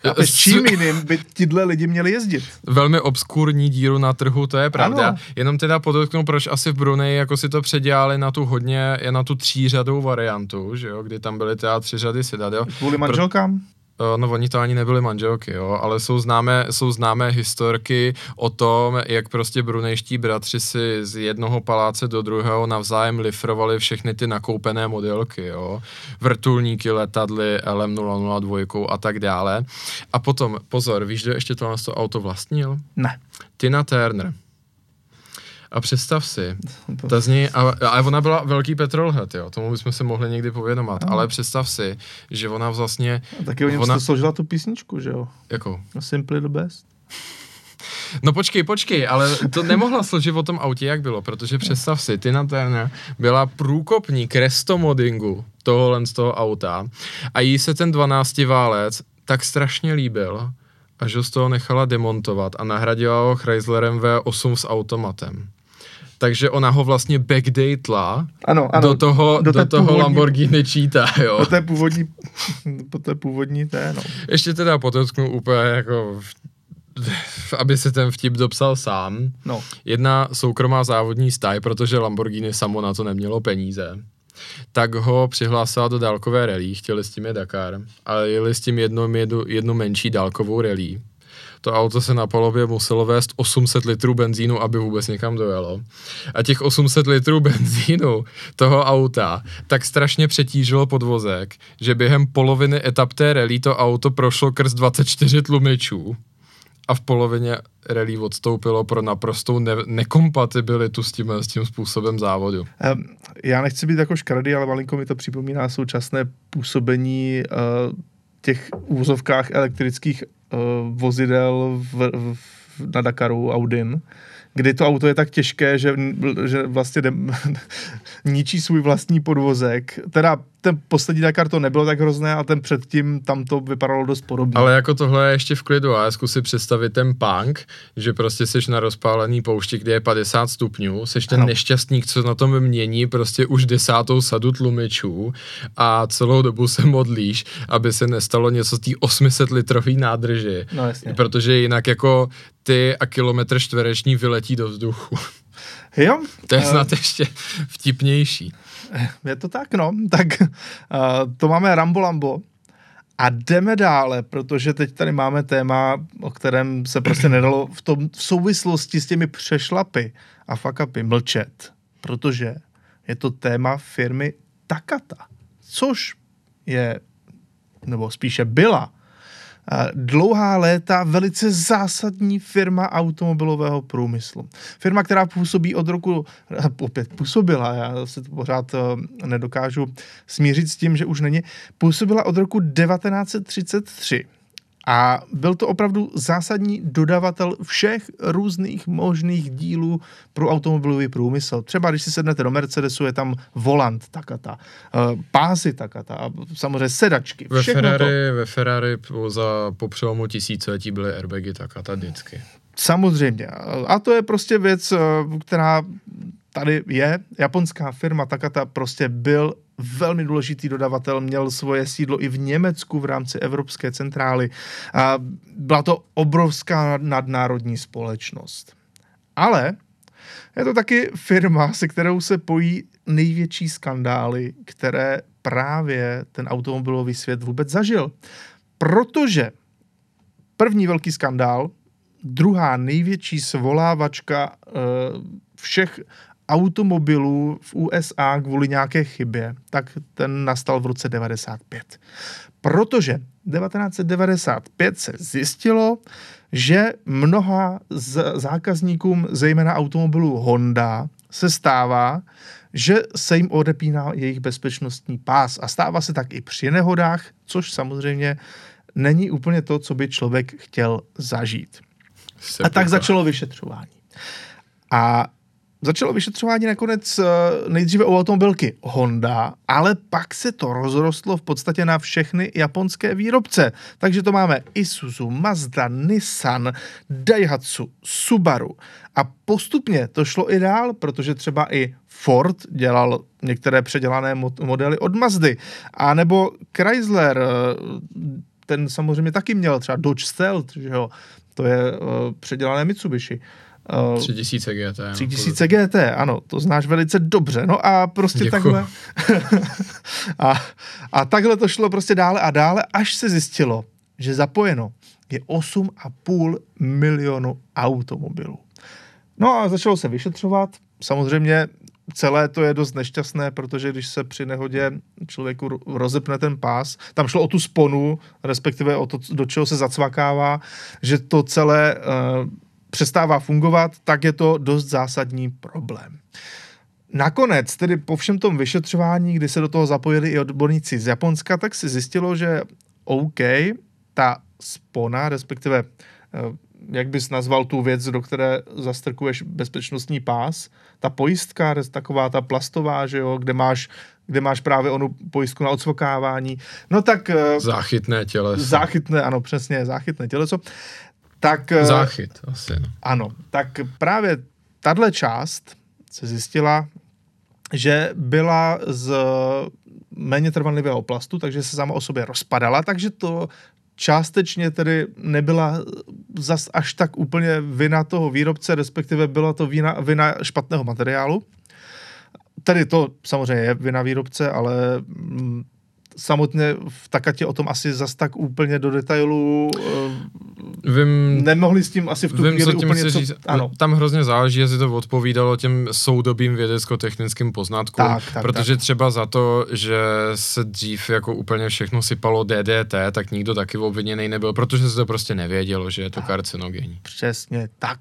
Chápeš, s čím jiným by tyhle lidi měli jezdit? Velmi obskurní díru na trhu, to je pravda. Ano. Jenom teda podotknu, proč asi v Brunei jako si to předělali na tu hodně, na tu třířadou variantu, že jo, kdy tam byly teda tři řady sedadel. Kvůli manželkám? Pro no oni to ani nebyli manželky, jo, ale jsou známé, jsou známé historky o tom, jak prostě brunejští bratři si z jednoho paláce do druhého navzájem lifrovali všechny ty nakoupené modelky, jo, vrtulníky, letadly, LM002 a tak dále. A potom, pozor, víš, kdo ještě to to auto vlastnil? Ne. Tina Turner. A představ si, ta z ní, a, a ona byla velký petrolhead, jo, tomu bychom se mohli někdy povědomat, no. ale představ si, že ona vlastně... A taky o něm ona... složila tu písničku, že jo? Jakou? Simply the best. No počkej, počkej, ale to nemohla složit o tom autě, jak bylo, protože představ si, Tina Turner byla průkopník restomodingu tohohle z toho auta a jí se ten 12 válec tak strašně líbil, až ho z toho nechala demontovat a nahradila ho Chryslerem V8 s automatem takže ona ho vlastně backdatela ano, ano, do toho, do, do toho původní, Lamborghini čítá, jo. Po té původní, po té původní té, no. Ještě teda pototknu úplně jako aby se ten vtip dopsal sám. No. Jedna soukromá závodní staj, protože Lamborghini samo na to nemělo peníze, tak ho přihlásila do dálkové rally, chtěli s tím je Dakar, ale jeli s tím jednu, jednu, jednu menší dálkovou rally to auto se na palubě muselo vést 800 litrů benzínu, aby vůbec někam dojelo. A těch 800 litrů benzínu toho auta tak strašně přetížilo podvozek, že během poloviny etap té rally to auto prošlo krz 24 tlumičů a v polovině rally odstoupilo pro naprostou ne- nekompatibilitu s tím, s tím způsobem závodu. Já nechci být jako škrdý, ale malinko mi to připomíná současné působení uh, těch úvozovkách elektrických vozidel v, v, na Dakaru Audin, kdy to auto je tak těžké, že, že vlastně ničí svůj vlastní podvozek. Teda ten poslední Dakar to nebylo tak hrozné a ten předtím tam to vypadalo dost podobně. Ale jako tohle je ještě v klidu a já zkusím představit ten punk, že prostě jsi na rozpálený poušti, kde je 50 stupňů, jsi ten ano. nešťastník, co na tom mění prostě už desátou sadu tlumičů a celou dobu se modlíš, aby se nestalo něco z té 800 litrový nádrži. No jasně. Protože jinak jako ty a kilometr čtvereční vyletí do vzduchu. Jo. To je uh, snad ještě vtipnější. Je to tak, no. Tak uh, to máme Rambo Lambo. A jdeme dále, protože teď tady máme téma, o kterém se prostě nedalo v, tom, v souvislosti s těmi přešlapy a fakapy mlčet, protože je to téma firmy Takata, což je, nebo spíše byla, dlouhá léta velice zásadní firma automobilového průmyslu. Firma, která působí od roku, opět působila, já se to pořád eh, nedokážu smířit s tím, že už není, působila od roku 1933 a byl to opravdu zásadní dodavatel všech různých možných dílů pro automobilový průmysl. Třeba když si sednete do Mercedesu, je tam volant takata, uh, pásy takata a samozřejmě sedačky. Ve Ferrari, to. ve Ferrari po, za, po přelomu tisíciletí byly airbagy takata vždycky. Samozřejmě. A to je prostě věc, eh, která tady je. Japonská firma Takata prostě byl velmi důležitý dodavatel, měl svoje sídlo i v Německu v rámci Evropské centrály. A byla to obrovská nadnárodní společnost. Ale je to taky firma, se kterou se pojí největší skandály, které právě ten automobilový svět vůbec zažil. Protože první velký skandál, druhá největší svolávačka e, všech automobilů v USA kvůli nějaké chybě, tak ten nastal v roce 95. Protože 1995 se zjistilo, že mnoha z zákazníkům, zejména automobilů Honda, se stává, že se jim odepíná jejich bezpečnostní pás. A stává se tak i při nehodách, což samozřejmě není úplně to, co by člověk chtěl zažít. A tak začalo vyšetřování. A Začalo vyšetřování nakonec eh, nejdříve u automobilky Honda, ale pak se to rozrostlo v podstatě na všechny japonské výrobce. Takže to máme Isuzu, Mazda, Nissan, Daihatsu, Subaru. A postupně to šlo i dál, protože třeba i Ford dělal některé předělané modely od Mazdy. A nebo Chrysler, eh, ten samozřejmě taky měl třeba Dodge Stealth, že jo? to je uh, předělané Mitsubishi. Uh, 3000 GT. 3000 GT, ano, to znáš velice dobře. No a prostě Děkuju. takhle. a, a takhle to šlo prostě dále a dále, až se zjistilo, že zapojeno je 8,5 milionu automobilů. No a začalo se vyšetřovat. Samozřejmě celé to je dost nešťastné, protože když se při nehodě člověku rozepne ten pás, tam šlo o tu sponu, respektive o to, do čeho se zacvakává, že to celé uh, přestává fungovat, tak je to dost zásadní problém. Nakonec, tedy po všem tom vyšetřování, kdy se do toho zapojili i odborníci z Japonska, tak se zjistilo, že OK, ta spona, respektive eh, jak bys nazval tu věc, do které zastrkuješ bezpečnostní pás? Ta pojistka, taková ta plastová, že jo, kde máš, kde máš právě onu pojistku na odsvokávání. No tak... Eh, záchytné těleso. Záchytné, ano, přesně, záchytné těleso. Tak... Eh, Záchyt, asi. No. Ano, tak právě tahle část se zjistila, že byla z méně trvanlivého plastu, takže se sama o sobě rozpadala, takže to částečně tedy nebyla zas až tak úplně vina toho výrobce, respektive byla to vina, vina špatného materiálu. Tady to samozřejmě je vina výrobce, ale mm, samotně v Takatě o tom asi zas tak úplně do detailu eh, vím, nemohli s tím asi v tu vím, chvíli úplně co, říct, ano. Tam hrozně záleží, jestli to odpovídalo těm soudobým vědecko-technickým poznatkům, tak, tak, protože tak. třeba za to, že se dřív jako úplně všechno sypalo DDT, tak nikdo taky obviněný nebyl, protože se to prostě nevědělo, že je to karcinogenní. Přesně tak.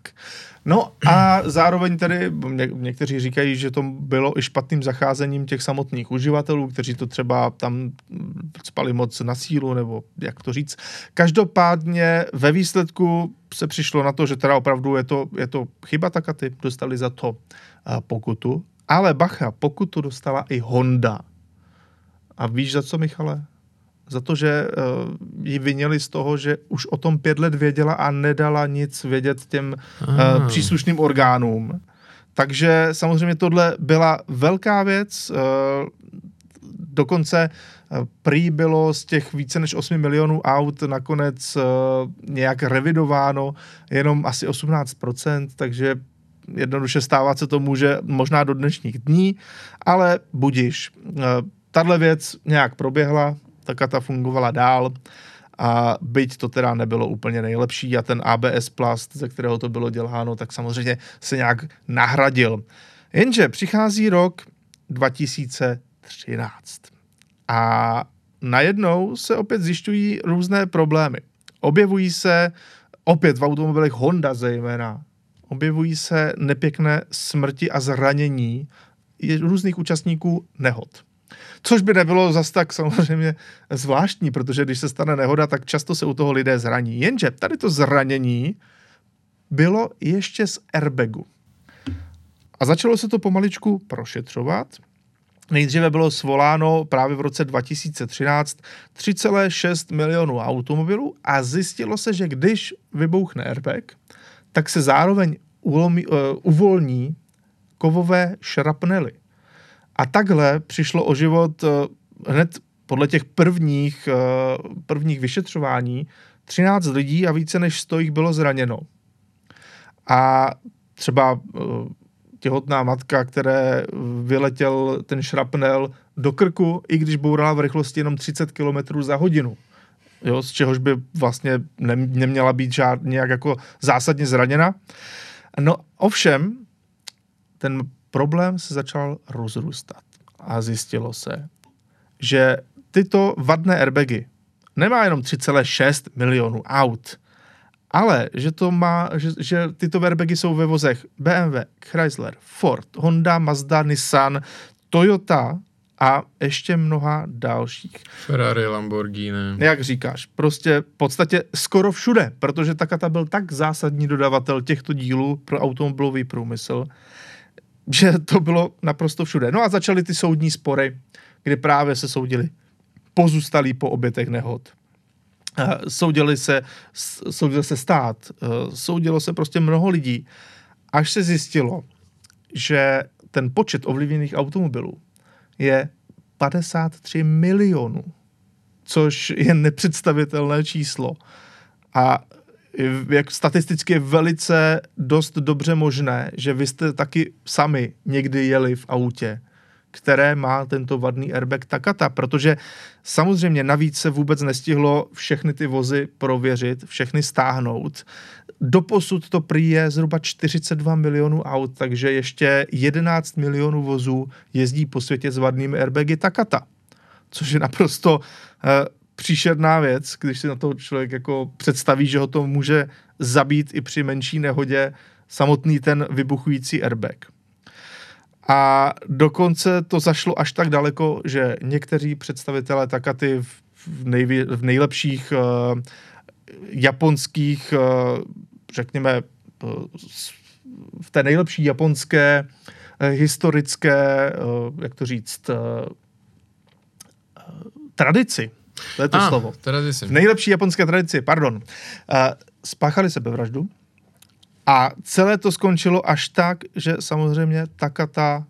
No a zároveň tedy ně, někteří říkají, že to bylo i špatným zacházením těch samotných uživatelů, kteří to třeba tam spali moc na sílu, nebo jak to říct. Každopádně ve výsledku se přišlo na to, že teda opravdu je to, je to chyba Takaty, dostali za to pokutu. Ale bacha, pokutu dostala i Honda. A víš za co, Michale? Za to, že uh, ji vinili z toho, že už o tom pět let věděla a nedala nic vědět těm uh, příslušným orgánům. Takže samozřejmě tohle byla velká věc. Uh, dokonce uh, prý bylo z těch více než 8 milionů aut nakonec uh, nějak revidováno jenom asi 18%, takže jednoduše stávat se to může možná do dnešních dní, ale budiš. Tahle věc nějak proběhla, ta kata fungovala dál a byť to teda nebylo úplně nejlepší a ten ABS plast, ze kterého to bylo děláno, tak samozřejmě se nějak nahradil. Jenže přichází rok 2013 a najednou se opět zjišťují různé problémy. Objevují se opět v automobilech Honda zejména, objevují se nepěkné smrti a zranění různých účastníků nehod. Což by nebylo zas tak samozřejmě zvláštní, protože když se stane nehoda, tak často se u toho lidé zraní. Jenže tady to zranění bylo ještě z airbagu. A začalo se to pomaličku prošetřovat. Nejdříve bylo svoláno právě v roce 2013 3,6 milionů automobilů a zjistilo se, že když vybouchne airbag, tak se zároveň uh, uvolní kovové šrapnely. A takhle přišlo o život eh, hned podle těch prvních, eh, prvních vyšetřování 13 lidí a více než 100 jich bylo zraněno. A třeba eh, těhotná matka, které vyletěl ten šrapnel do krku, i když bourala v rychlosti jenom 30 km za hodinu. Jo, z čehož by vlastně neměla být žád, nějak jako zásadně zraněna. No ovšem, ten problém se začal rozrůstat a zjistilo se, že tyto vadné airbagy nemá jenom 3,6 milionů aut, ale že, to má, že, že tyto airbagy jsou ve vozech BMW, Chrysler, Ford, Honda, Mazda, Nissan, Toyota a ještě mnoha dalších. Ferrari, Lamborghini. Jak říkáš, prostě v podstatě skoro všude, protože Takata byl tak zásadní dodavatel těchto dílů pro automobilový průmysl, že to bylo naprosto všude. No a začaly ty soudní spory, kde právě se soudili pozůstalí po obětech nehod. Soudili se, soudil se stát, e, soudilo se prostě mnoho lidí, až se zjistilo, že ten počet ovlivněných automobilů je 53 milionů, což je nepředstavitelné číslo. A jak statisticky je velice dost dobře možné, že vy jste taky sami někdy jeli v autě, které má tento vadný airbag Takata, protože samozřejmě navíc se vůbec nestihlo všechny ty vozy prověřit, všechny stáhnout. Doposud to prý je zhruba 42 milionů aut, takže ještě 11 milionů vozů jezdí po světě s vadnými airbagy Takata, což je naprosto eh, příšerná věc, když si na to člověk jako představí, že ho to může zabít i při menší nehodě samotný ten vybuchující airbag. A dokonce to zašlo až tak daleko, že někteří představitelé Takaty v, nejvě, v nejlepších uh, japonských uh, řekněme, v té nejlepší japonské historické, jak to říct, tradici. To je to ah, slovo. Tradici. V nejlepší japonské tradici, pardon. Spáchali sebevraždu a celé to skončilo až tak, že samozřejmě Takata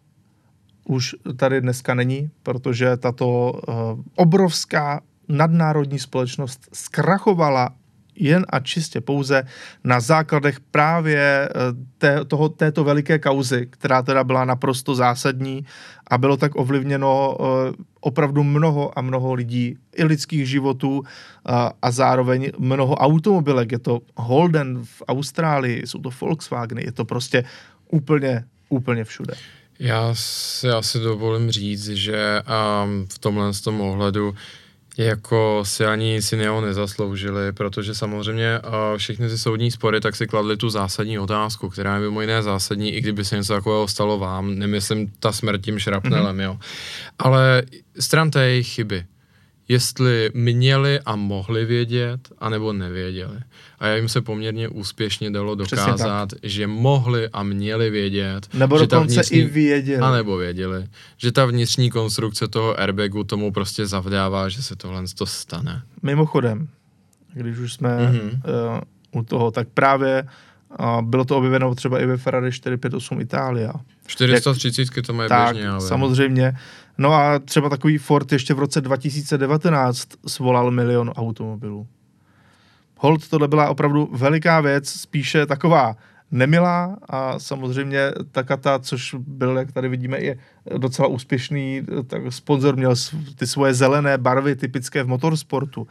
už tady dneska není, protože tato uh, obrovská nadnárodní společnost zkrachovala jen a čistě pouze na základech právě eh, té, toho, této veliké kauzy, která teda byla naprosto zásadní a bylo tak ovlivněno uh, opravdu mnoho a mnoho lidí, i lidských životů uh, a zároveň mnoho automobilek. Je to Holden v Austrálii, jsou to Volkswageny, je to prostě úplně, úplně všude. Já si asi dovolím říct, že um, v tomhle z tom ohledu jako si ani si jiného nezasloužili, protože samozřejmě uh, všechny ty soudní spory tak si kladly tu zásadní otázku, která je mimo jiné zásadní, i kdyby se něco takového stalo vám, nemyslím ta smrt tím šrapnelem, mm-hmm. jo. Ale stran té jejich chyby jestli měli a mohli vědět, anebo nevěděli. A jim se poměrně úspěšně dalo dokázat, že mohli a měli vědět. Nebo že dokonce vnitřní, i věděli. A nebo věděli. Že ta vnitřní konstrukce toho airbagu tomu prostě zavdává, že se tohle to stane. Mimochodem, když už jsme mm-hmm. uh, u toho, tak právě uh, bylo to objeveno třeba i ve Ferrari 458 Italia. 430 to mají tak, běžně, ale... samozřejmě. No a třeba takový Ford ještě v roce 2019 svolal milion automobilů. Hold, tohle byla opravdu veliká věc, spíše taková nemilá a samozřejmě Takata, což byl, jak tady vidíme, je docela úspěšný, tak sponzor měl ty svoje zelené barvy typické v motorsportu.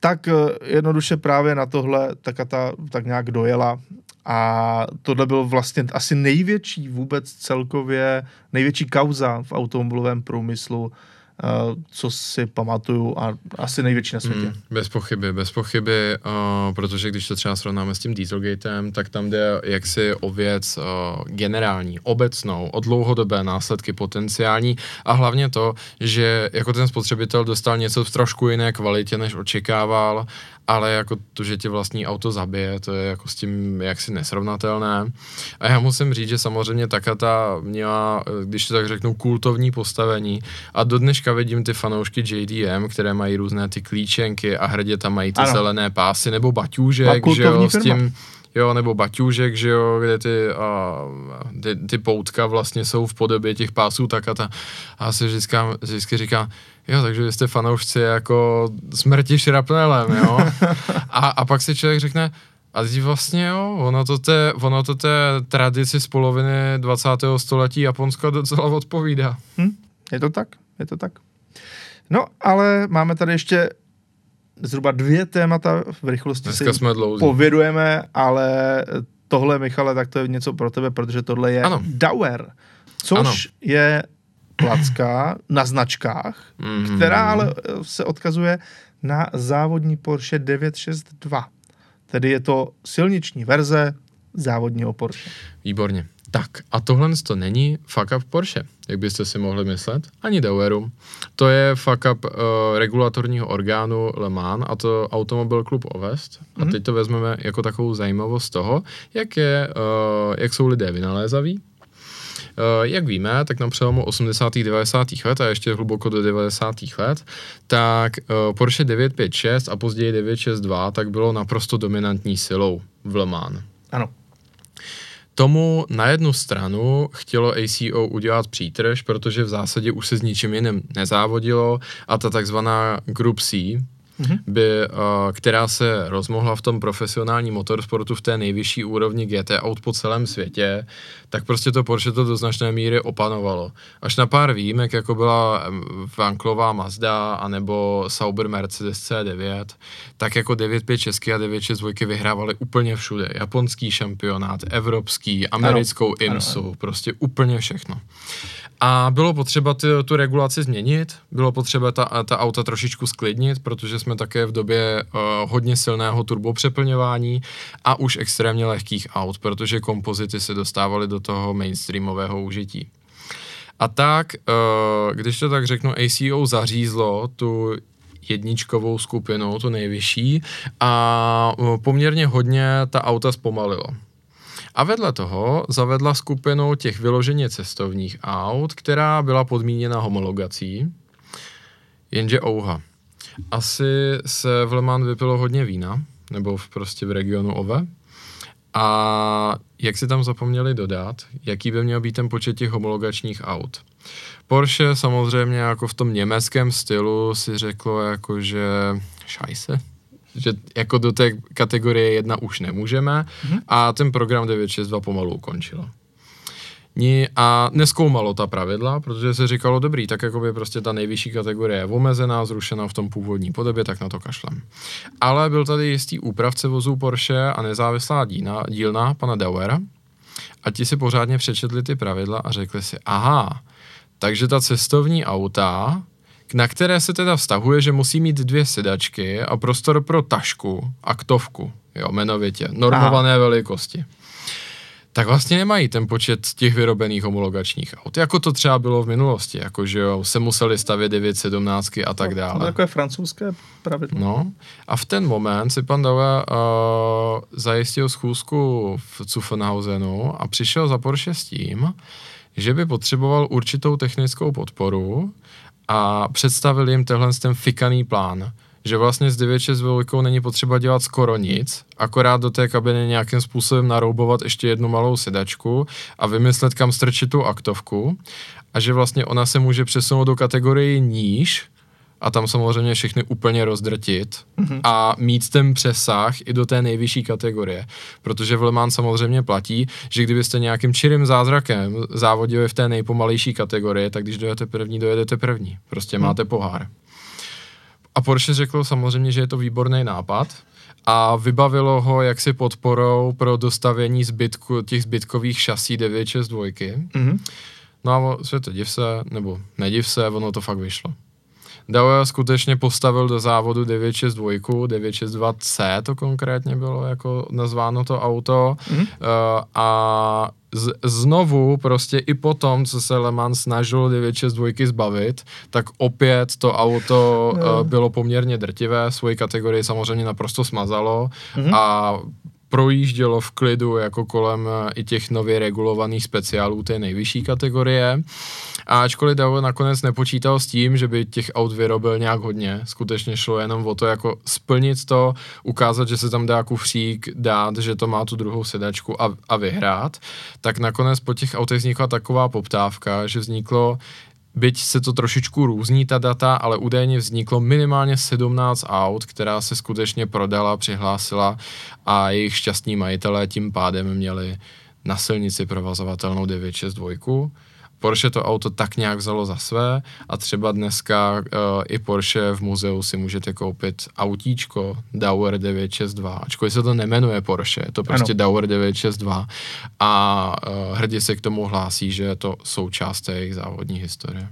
Tak eh, jednoduše právě na tohle Takata tak nějak dojela a tohle byl vlastně asi největší vůbec celkově, největší kauza v automobilovém průmyslu Uh, co si pamatuju a asi největší na světě. Mm, bez pochyby, bez pochyby, uh, protože když to třeba srovnáme s tím Dieselgatem, tak tam jde jaksi o věc uh, generální, obecnou, o dlouhodobé následky potenciální a hlavně to, že jako ten spotřebitel dostal něco v trošku jiné kvalitě, než očekával ale jako to, že tě vlastní auto zabije, to je jako s tím jaksi nesrovnatelné. A já musím říct, že samozřejmě Takata měla, když to tak řeknu, kultovní postavení a do dneška vidím ty fanoušky JDM, které mají různé ty klíčenky a hrdě tam mají ty ano. zelené pásy nebo baťůžek, že jo, s tím, jo, nebo baťůžek, že jo, kde ty, a, ty, ty poutka vlastně jsou v podobě těch pásů Takata. A se vždycky, vždycky říká, Jo, takže vy jste fanoušci jako smrti šrapnelem, jo. A, a pak si člověk řekne, a teď vlastně jo, ono to, té, ono to té tradici z poloviny 20. století Japonska docela odpovídá. Hm, je to tak, je to tak. No, ale máme tady ještě zhruba dvě témata, v rychlosti Dneska si jsme povědujeme, ale tohle, Michale, tak to je něco pro tebe, protože tohle je ano. Dauer, což ano. je placka na značkách, mm-hmm. která ale eh, se odkazuje na závodní Porsche 962. Tedy je to silniční verze závodního Porsche. Výborně. Tak a tohle to není fuck up Porsche, jak byste si mohli myslet, ani Daueru. To je fuck up uh, regulatorního orgánu Le Mans a to Automobil Club Ovest. Mm-hmm. A mhm. teď to vezmeme jako takovou zajímavost toho, jak, je, uh, jak jsou lidé vynalézaví, jak víme, tak na přelomu 80. 90. let a ještě hluboko do 90. let, tak eh, Porsche 956 a později 962 tak bylo naprosto dominantní silou v Le Mans. Ano. Tomu na jednu stranu chtělo ACO udělat přítrž, protože v zásadě už se s ničím jiným nezávodilo a ta takzvaná Group C, mm-hmm. by, uh, která se rozmohla v tom profesionálním motorsportu v té nejvyšší úrovni GT aut po celém světě, tak prostě to Porsche to do značné míry opanovalo. Až na pár výjimek, jako byla Vanklová Mazda anebo Sauber Mercedes C9, tak jako 956 a 962 vyhrávali úplně všude. Japonský šampionát, evropský, americkou ano, IMSu, ano, ano. prostě úplně všechno. A bylo potřeba ty, tu regulaci změnit, bylo potřeba ta, ta auta trošičku sklidnit, protože jsme také v době uh, hodně silného turbopřeplňování a už extrémně lehkých aut, protože kompozity se dostávaly do toho mainstreamového užití. A tak, uh, když to tak řeknu, ACO zařízlo tu jedničkovou skupinu, tu nejvyšší, a poměrně hodně ta auta zpomalilo. A vedle toho zavedla skupinu těch vyloženě cestovních aut, která byla podmíněna homologací, jenže ouha. Asi se v Le Mans vypilo hodně vína, nebo v prostě v regionu Ove. A jak si tam zapomněli dodat, jaký by měl být ten počet těch homologačních aut. Porsche samozřejmě jako v tom německém stylu si řeklo jako, že šajse, že jako do té kategorie jedna už nemůžeme mm-hmm. a ten program 962 pomalu ukončilo. Ní a neskoumalo ta pravidla, protože se říkalo, dobrý, tak jako by prostě ta nejvyšší kategorie je omezená, zrušena v tom původní podobě, tak na to kašlem. Ale byl tady jistý úpravce vozů Porsche a nezávislá dílna, dílna pana Dauera a ti si pořádně přečetli ty pravidla a řekli si, aha, takže ta cestovní auta, na které se teda vztahuje, že musí mít dvě sedačky a prostor pro tašku, aktovku, jo, jmenovitě, normované Aha. velikosti tak vlastně nemají ten počet těch vyrobených homologačních aut, jako to třeba bylo v minulosti, jako že jo, se museli stavět 917 a tak dále. To takové francouzské pravidlo. No a v ten moment si pan Daue uh, zajistil schůzku v Zuffenhausenu a přišel za Porsche s tím, že by potřeboval určitou technickou podporu a představil jim tenhle ten fikaný plán že vlastně s 962 není potřeba dělat skoro nic, akorát do té kabiny nějakým způsobem naroubovat ještě jednu malou sedačku a vymyslet, kam strčit tu aktovku a že vlastně ona se může přesunout do kategorii níž, a tam samozřejmě všechny úplně rozdrtit mm-hmm. a mít ten přesah i do té nejvyšší kategorie. Protože v Le Mans samozřejmě platí, že kdybyste nějakým čirým zázrakem závodili v té nejpomalejší kategorii, tak když dojete první, dojedete první. Prostě mm. máte pohár. A Porsche řekl samozřejmě, že je to výborný nápad a vybavilo ho jaksi podporou pro dostavění zbytku, těch zbytkových šasí 962. Mm-hmm. No a světe div se, nebo nediv se, ono to fakt vyšlo. Daoya skutečně postavil do závodu 962, 962C to konkrétně bylo jako nazváno to auto mm. uh, a z, znovu prostě i potom, co se Le Mans snažil 962 zbavit, tak opět to auto no. uh, bylo poměrně drtivé, svoji kategorii samozřejmě naprosto smazalo mm-hmm. a projíždělo v klidu jako kolem eh, i těch nově regulovaných speciálů té nejvyšší kategorie. A ačkoliv Davo nakonec nepočítal s tím, že by těch aut vyrobil nějak hodně, skutečně šlo jenom o to jako splnit to, ukázat, že se tam dá kufřík dát, že to má tu druhou sedačku a, a vyhrát, tak nakonec po těch autech vznikla taková poptávka, že vzniklo Byť se to trošičku různí ta data, ale údajně vzniklo minimálně 17 aut, která se skutečně prodala, přihlásila a jejich šťastní majitelé tím pádem měli na silnici provazovatelnou 962 Porsche to auto tak nějak vzalo za své a třeba dneska uh, i Porsche v muzeu si můžete koupit autíčko Dauer 962, ačkoliv se to nemenuje Porsche, je to prostě ano. Dauer 962 a uh, hrdě se k tomu hlásí, že je to součást jejich závodní historie.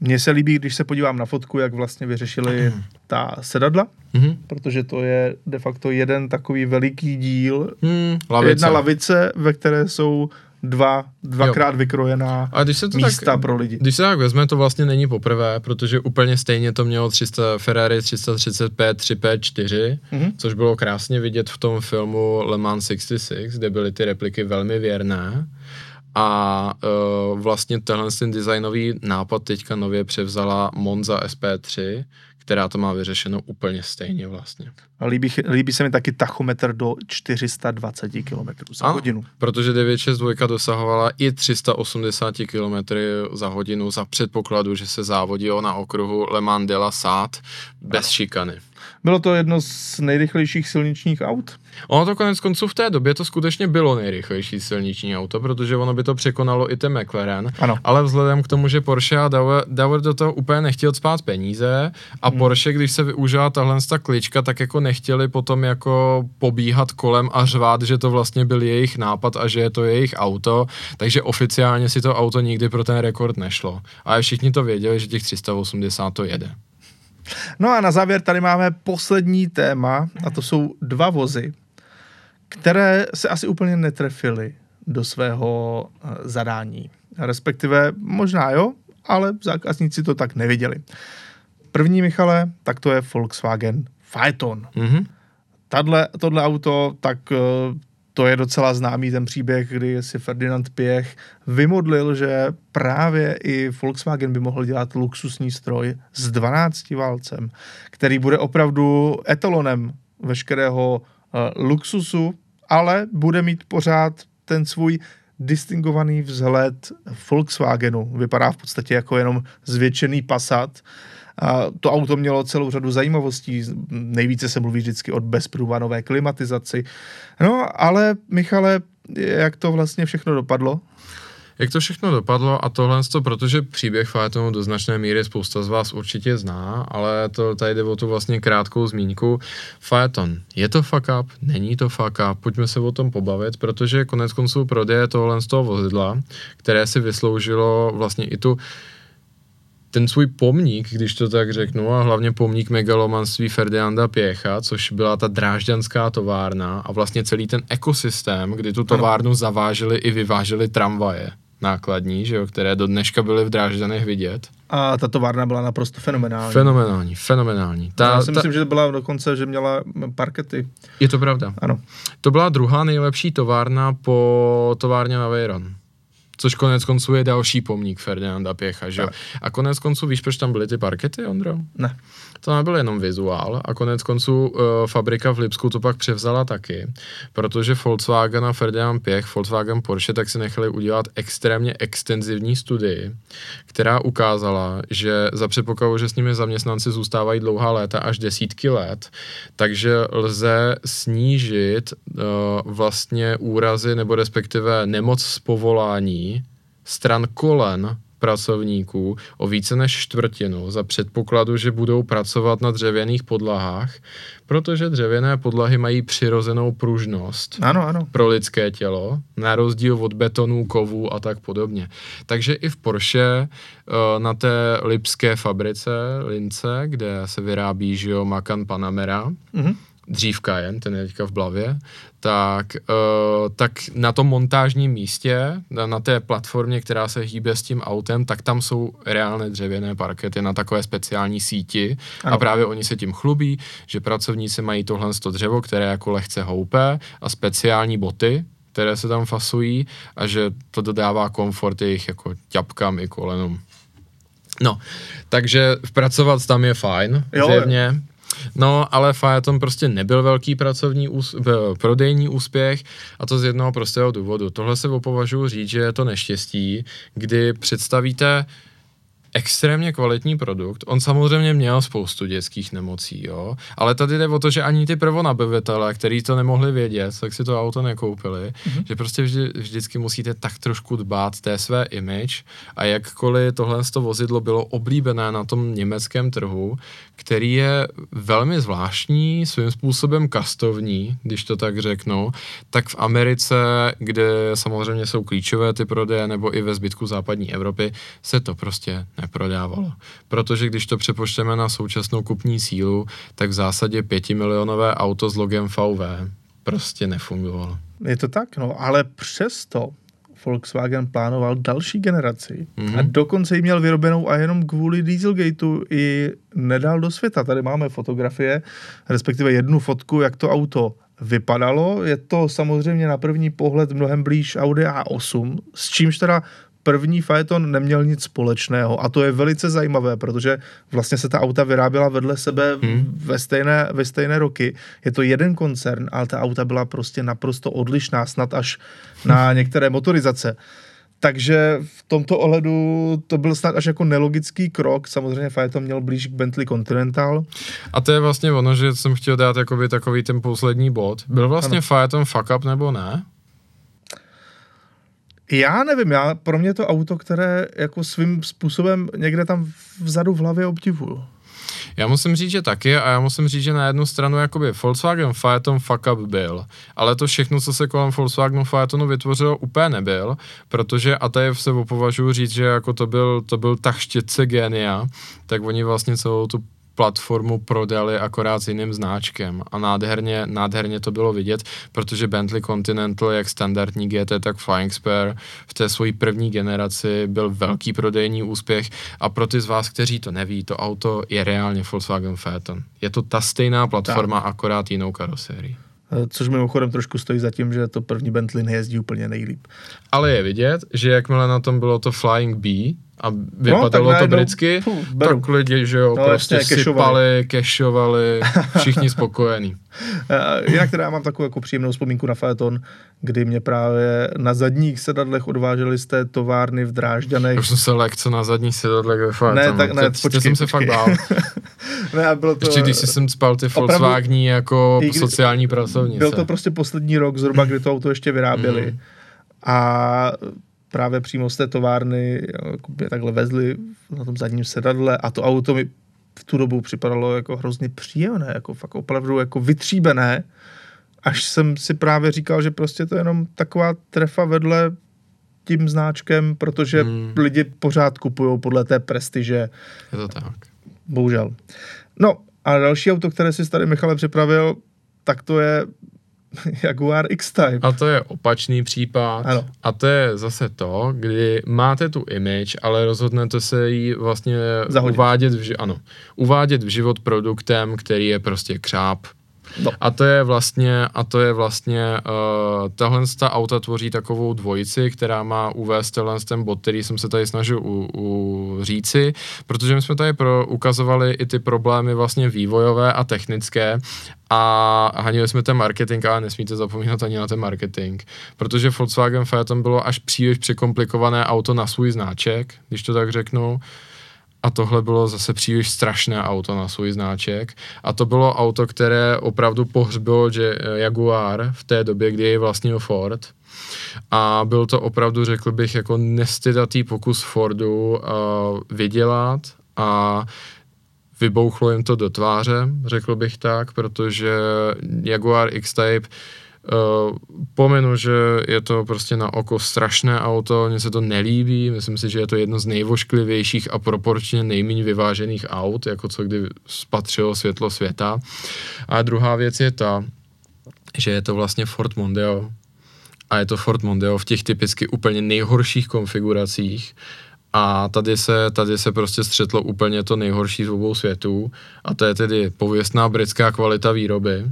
Mně se líbí, když se podívám na fotku, jak vlastně vyřešili mm. ta sedadla, mm-hmm. protože to je de facto jeden takový veliký díl, mm, lavice. jedna lavice, ve které jsou dva, dvakrát jo. vykrojená A když se to místa tak, pro lidi. Když se tak vezme, to vlastně není poprvé, protože úplně stejně to mělo 300, Ferrari 335 3P4, mm-hmm. což bylo krásně vidět v tom filmu Le Mans 66, kde byly ty repliky velmi věrné. A uh, vlastně tenhle ten designový nápad teďka nově převzala Monza SP3, která to má vyřešeno úplně stejně vlastně. A líbí, líbí se mi taky tachometr do 420 km za ano, hodinu. protože 962 dosahovala i 380 km za hodinu za předpokladu, že se závodilo na okruhu Le Mans de la Sade bez ano. šikany. Bylo to jedno z nejrychlejších silničních aut? Ono to konec konců v té době to skutečně bylo nejrychlejší silniční auto, protože ono by to překonalo i ten McLaren, ano. ale vzhledem k tomu, že Porsche a Dauer, Dauer do toho úplně nechtěl spát peníze a hmm. Porsche, když se využila tahle ta klička, tak jako nechtěli potom jako pobíhat kolem a řvát, že to vlastně byl jejich nápad a že je to jejich auto, takže oficiálně si to auto nikdy pro ten rekord nešlo. A všichni to věděli, že těch 380 to jede. No a na závěr tady máme poslední téma a to jsou dva vozy, které se asi úplně netrefily do svého eh, zadání. Respektive možná jo, ale zákazníci to tak neviděli. První, Michale, tak to je Volkswagen Phaeton. Mm-hmm. Tadle, tohle auto, tak eh, to je docela známý ten příběh, kdy si Ferdinand Piech vymodlil, že právě i Volkswagen by mohl dělat luxusní stroj s 12 válcem, který bude opravdu etalonem veškerého uh, luxusu, ale bude mít pořád ten svůj distingovaný vzhled Volkswagenu. Vypadá v podstatě jako jenom zvětšený Passat. A to auto mělo celou řadu zajímavostí. Nejvíce se mluví vždycky o bezprůvanové klimatizaci. No, ale Michale, jak to vlastně všechno dopadlo? Jak to všechno dopadlo a tohle, to, protože příběh Fajetonu do značné míry spousta z vás určitě zná, ale to tady jde o tu vlastně krátkou zmínku. Fajeton, je to fuck up, není to fuck up, pojďme se o tom pobavit, protože konec konců prodeje tohle z toho vozidla, které si vysloužilo vlastně i tu ten svůj pomník, když to tak řeknu, a hlavně pomník megalomanství Ferdinanda Pěcha, což byla ta drážďanská továrna a vlastně celý ten ekosystém, kdy tu továrnu zaváželi i vyváželi tramvaje nákladní, že jo, které do dneška byly v Drážďanech vidět. A ta továrna byla naprosto fenomenální. Fenomenální, fenomenální. Ta, Já si ta... myslím, že byla dokonce, že měla parkety. Je to pravda. Ano. To byla druhá nejlepší továrna po továrně na Veyron což konec konců je další pomník Ferdinanda Pěcha, že jo? A konec konců víš, proč tam byly ty parkety, Ondro? Ne. To nebyl jenom vizuál a konec konců uh, fabrika v Lipsku to pak převzala taky, protože Volkswagen a Ferdinand Pěch, Volkswagen Porsche, tak si nechali udělat extrémně extenzivní studii, která ukázala, že za předpokladu, že s nimi zaměstnanci zůstávají dlouhá léta až desítky let, takže lze snížit uh, vlastně úrazy nebo respektive nemoc z povolání stran kolen pracovníků o více než čtvrtinu za předpokladu, že budou pracovat na dřevěných podlahách, protože dřevěné podlahy mají přirozenou pružnost ano, ano. pro lidské tělo, na rozdíl od betonů, kovů a tak podobně. Takže i v Porsche eh, na té lipské fabrice Lince, kde se vyrábí že jo, Macan Panamera, mm-hmm dřív Cayenne, ten je teďka v Blavě, tak, uh, tak na tom montážním místě, na, na té platformě, která se hýbe s tím autem, tak tam jsou reálné dřevěné parkety na takové speciální síti ano. a právě oni se tím chlubí, že pracovníci mají tohle dřevo, které jako lehce houpe a speciální boty, které se tam fasují a že to dodává komfort jejich jako ťapkám i kolenům. No, takže pracovat tam je fajn, jo, zjevně. No, ale Fajeton prostě nebyl velký pracovní ús- prodejní úspěch a to z jednoho prostého důvodu. Tohle se opovažuji říct, že je to neštěstí, kdy představíte extrémně kvalitní produkt. On samozřejmě měl spoustu dětských nemocí, jo, ale tady jde o to, že ani ty prvonabivitele, kteří to nemohli vědět, tak si to auto nekoupili, mm-hmm. že prostě vždy, vždycky musíte tak trošku dbát té své image a jakkoliv tohle to vozidlo bylo oblíbené na tom německém trhu, který je velmi zvláštní, svým způsobem kastovní, když to tak řeknu, tak v Americe, kde samozřejmě jsou klíčové ty prodeje, nebo i ve zbytku západní Evropy, se to prostě neprodávalo. Protože když to přepočteme na současnou kupní sílu, tak v zásadě pětimilionové auto s logem VW prostě nefungovalo. Je to tak, no, ale přesto Volkswagen plánoval další generaci mm-hmm. a dokonce ji měl vyrobenou a jenom kvůli Dieselgateu i nedal do světa. Tady máme fotografie, respektive jednu fotku, jak to auto vypadalo. Je to samozřejmě na první pohled mnohem blíž Audi A8, s čímž teda první Phaeton neměl nic společného a to je velice zajímavé, protože vlastně se ta auta vyráběla vedle sebe hmm. ve, stejné, ve stejné roky. Je to jeden koncern, ale ta auta byla prostě naprosto odlišná, snad až na některé motorizace. Takže v tomto ohledu to byl snad až jako nelogický krok. Samozřejmě Phaeton měl blíž k Bentley Continental. A to je vlastně ono, že jsem chtěl dát takový ten poslední bod. Byl vlastně ano. Phaeton fuck up nebo ne? Já nevím, já, pro mě to auto, které jako svým způsobem někde tam vzadu v hlavě obdivuju. Já musím říct, že taky a já musím říct, že na jednu stranu jakoby Volkswagen Phaeton fuck up byl, ale to všechno, co se kolem Volkswagen Phaetonu vytvořilo, úplně nebyl, protože a tady se považuji říct, že jako to byl, to byl tak štětce genia, tak oni vlastně celou tu platformu prodali akorát s jiným znáčkem a nádherně, nádherně to bylo vidět, protože Bentley Continental, jak standardní GT, tak Flying Spur v té své první generaci byl velký prodejní úspěch a pro ty z vás, kteří to neví, to auto je reálně Volkswagen Phaeton. Je to ta stejná platforma, tak. akorát jinou karosérii. Eh, což mimochodem trošku stojí za tím, že to první Bentley nejezdí úplně nejlíp. Ale je vidět, že jakmile na tom bylo to Flying B, a vypadalo no, to britsky, pů, tak lidi, že jo, no, prostě jasně, sypali, kešovali, všichni spokojení. Eh, jinak teda já mám takovou jako příjemnou vzpomínku na Phaeton, kdy mě právě na zadních sedadlech odváželi z té továrny v Drážďanech. Už jsem se lekce na zadních sedadlech ve Phaeton. Ne, tak ne, počkej, jsem se fakt bál. ne, a bylo to... Ještě když jsem spal ty Volkswagení jako kdy, sociální pracovnice. Byl to prostě poslední rok zhruba, kdy to auto ještě vyráběli. Mm. A právě přímo z té továrny mě takhle vezli na tom zadním sedadle a to auto mi v tu dobu připadalo jako hrozně příjemné, jako fakt opravdu jako vytříbené, až jsem si právě říkal, že prostě to je jenom taková trefa vedle tím znáčkem, protože hmm. lidi pořád kupují podle té prestiže. Je to tak. Bohužel. No a další auto, které si tady Michale připravil, tak to je Jaguar X-Type. A to je opačný případ. Ano. A to je zase to, kdy máte tu image, ale rozhodnete se ji vlastně Zahodit. uvádět v, ano, uvádět v život produktem, který je prostě křáp. No. A to je vlastně, a to je vlastně, uh, tahle ta auta tvoří takovou dvojici, která má uvést tenhle ten bod, který jsem se tady snažil u, u říci, protože my jsme tady pro, ukazovali i ty problémy vlastně vývojové a technické a hanili jsme ten marketing, ale nesmíte zapomínat ani na ten marketing, protože Volkswagen Phaeton bylo až příliš překomplikované auto na svůj znáček, když to tak řeknu, a tohle bylo zase příliš strašné auto na svůj znáček a to bylo auto, které opravdu pohřbilo že Jaguar v té době, kdy jej vlastnil Ford. A byl to opravdu, řekl bych, jako nestydatý pokus Fordu uh, vydělat a vybouchlo jim to do tváře, řekl bych tak, protože Jaguar X-Type Uh, pomenu, že je to prostě na oko strašné auto, mně se to nelíbí, myslím si, že je to jedno z nejvošklivějších a proporčně nejméně vyvážených aut, jako co kdy spatřilo světlo světa. A druhá věc je ta, že je to vlastně Ford Mondeo. A je to Ford Mondeo v těch typicky úplně nejhorších konfiguracích. A tady se, tady se prostě střetlo úplně to nejhorší z obou světů. A to je tedy pověstná britská kvalita výroby,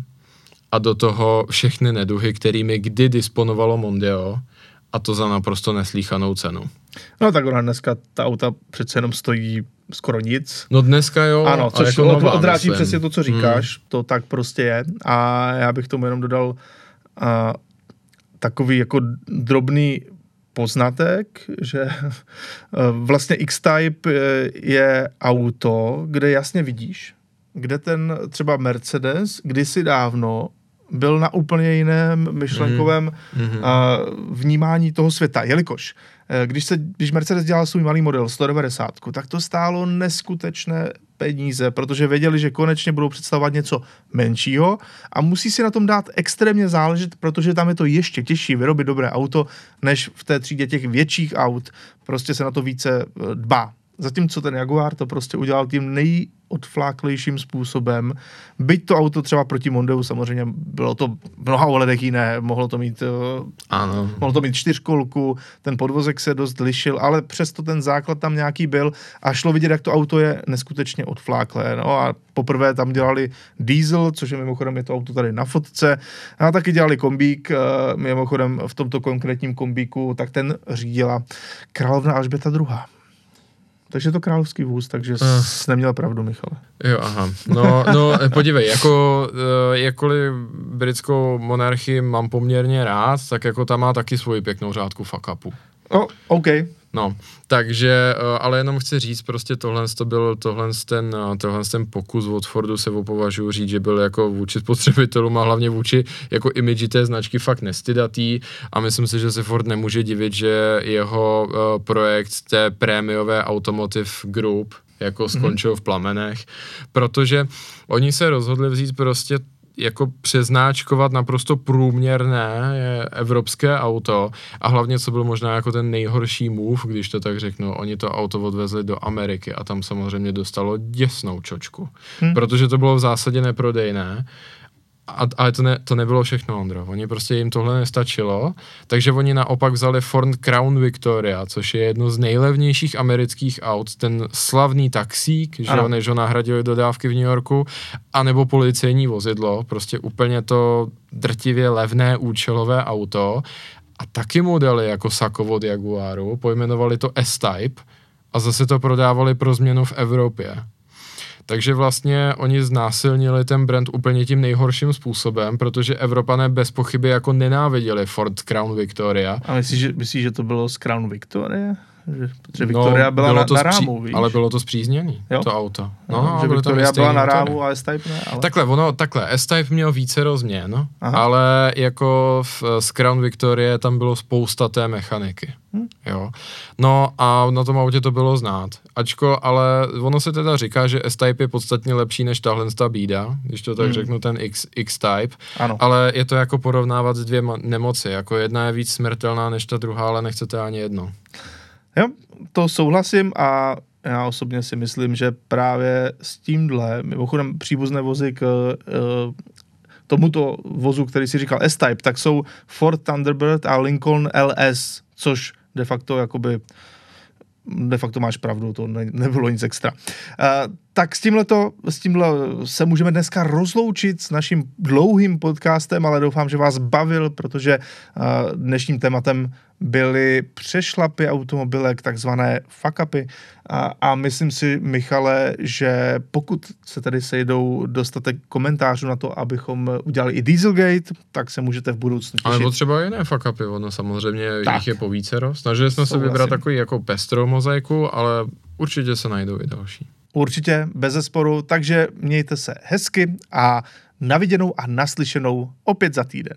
a do toho všechny neduhy, kterými kdy disponovalo Mondeo a to za naprosto neslíchanou cenu. No tak ona dneska ta auta přece jenom stojí skoro nic. No dneska jo. Ano, což jako nová, odráží myslím. přesně to, co říkáš, hmm. to tak prostě je. A já bych tomu jenom dodal uh, takový jako drobný poznatek, že vlastně X-Type je auto, kde jasně vidíš, kde ten třeba Mercedes kdysi dávno byl na úplně jiném myšlenkovém mm-hmm. uh, vnímání toho světa, jelikož uh, když, se, když Mercedes dělal svůj malý model 190, tak to stálo neskutečné peníze, protože věděli, že konečně budou představovat něco menšího a musí si na tom dát extrémně záležet, protože tam je to ještě těžší vyrobit dobré auto, než v té třídě těch větších aut. Prostě se na to více eh, dbá. Zatímco ten Jaguar to prostě udělal tím nejodfláklejším způsobem. Byť to auto třeba proti Mondeu samozřejmě bylo to v mnoha ohledech jiné, mohlo to mít, eh, ano. mohlo to mít čtyřkolku, ten podvozek se dost lišil, ale přesto ten základ tam nějaký byl a šlo vidět, jak to auto je neskutečně odfláklé. No a poprvé tam dělali diesel, což je mimochodem je to auto tady na fotce, a taky dělali kombík, eh, mimochodem v tomto konkrétním kombíku, tak ten řídila královna Alžběta II. Takže je to královský vůz, takže uh. jsi neměl pravdu, Michale. Jo, aha. No, no podívej, jako uh, jakkoliv britskou monarchii mám poměrně rád, tak jako tam má taky svoji pěknou řádku fuck upu. Oh, OK. No, takže, eh, ale jenom chci říct, prostě tohle to byl, tohle ten, eh, tohle ten pokus od Fordu se považuji říct, že byl jako vůči spotřebitelům a hlavně vůči jako imidži té značky fakt nestydatý a myslím si, že se Ford nemůže divit, že jeho uh, projekt té prémiové Automotive Group jako mhm. skončil mm-hmm. v plamenech, protože oni se rozhodli vzít prostě jako přeznáčkovat naprosto průměrné je evropské auto a hlavně, co byl možná jako ten nejhorší move, když to tak řeknu, oni to auto odvezli do Ameriky a tam samozřejmě dostalo děsnou čočku, hmm. protože to bylo v zásadě neprodejné a, ale to, ne, to nebylo všechno, Ondro. Oni prostě jim tohle nestačilo, takže oni naopak vzali Ford Crown Victoria, což je jedno z nejlevnějších amerických aut, ten slavný taxík, že jo, než ho nahradili dodávky v New Yorku, anebo policejní vozidlo, prostě úplně to drtivě levné účelové auto. A taky modely jako Sako od Jaguaru, pojmenovali to S-Type. A zase to prodávali pro změnu v Evropě. Takže vlastně oni znásilnili ten brand úplně tím nejhorším způsobem, protože Evropané bez pochyby jako nenáviděli Ford Crown Victoria. A myslíš, že, myslíš, že to bylo z Crown Victoria? Že, protože Victoria no, byla bylo na, to na rámu, víš? Ale bylo to zpřízněný, jo? to auto. No, no, že Victoria byla na rámu a S-Type ne. Ale... Takhle, ono, takhle, S-Type měl více rozměn, ale jako v, z Crown Victoria tam bylo spousta té mechaniky. Hm? Jo. No a na tom autě to bylo znát. Ačko, ale ono se teda říká, že S-Type je podstatně lepší než tahle ta bída, když to tak hmm. řeknu, ten X, X-Type. Ano. Ale je to jako porovnávat s dvěma nemoci. Jako jedna je víc smrtelná než ta druhá, ale nechcete ani jedno. Jo, to souhlasím a já osobně si myslím, že právě s tímhle, mimochodem příbuzné vozy k uh, tomuto vozu, který si říkal S-Type, tak jsou Ford Thunderbird a Lincoln LS, což de facto jakoby de facto máš pravdu, to ne, nebylo nic extra. Uh, tak s tímhleto, s tímhle se můžeme dneska rozloučit s naším dlouhým podcastem, ale doufám, že vás bavil, protože uh, dnešním tématem byly přešlapy automobilek, takzvané fuck-upy. A, a myslím si, Michale, že pokud se tady sejdou dostatek komentářů na to, abychom udělali i Dieselgate, tak se můžete v budoucnu těšit. Ale třeba jiné fuck-upy, ono samozřejmě tak. jich je povícero. Snažili jsme se vybrat takový jako pestrou mozaiku, ale určitě se najdou i další. Určitě, bez zesporu, takže mějte se hezky a naviděnou a naslyšenou opět za týden.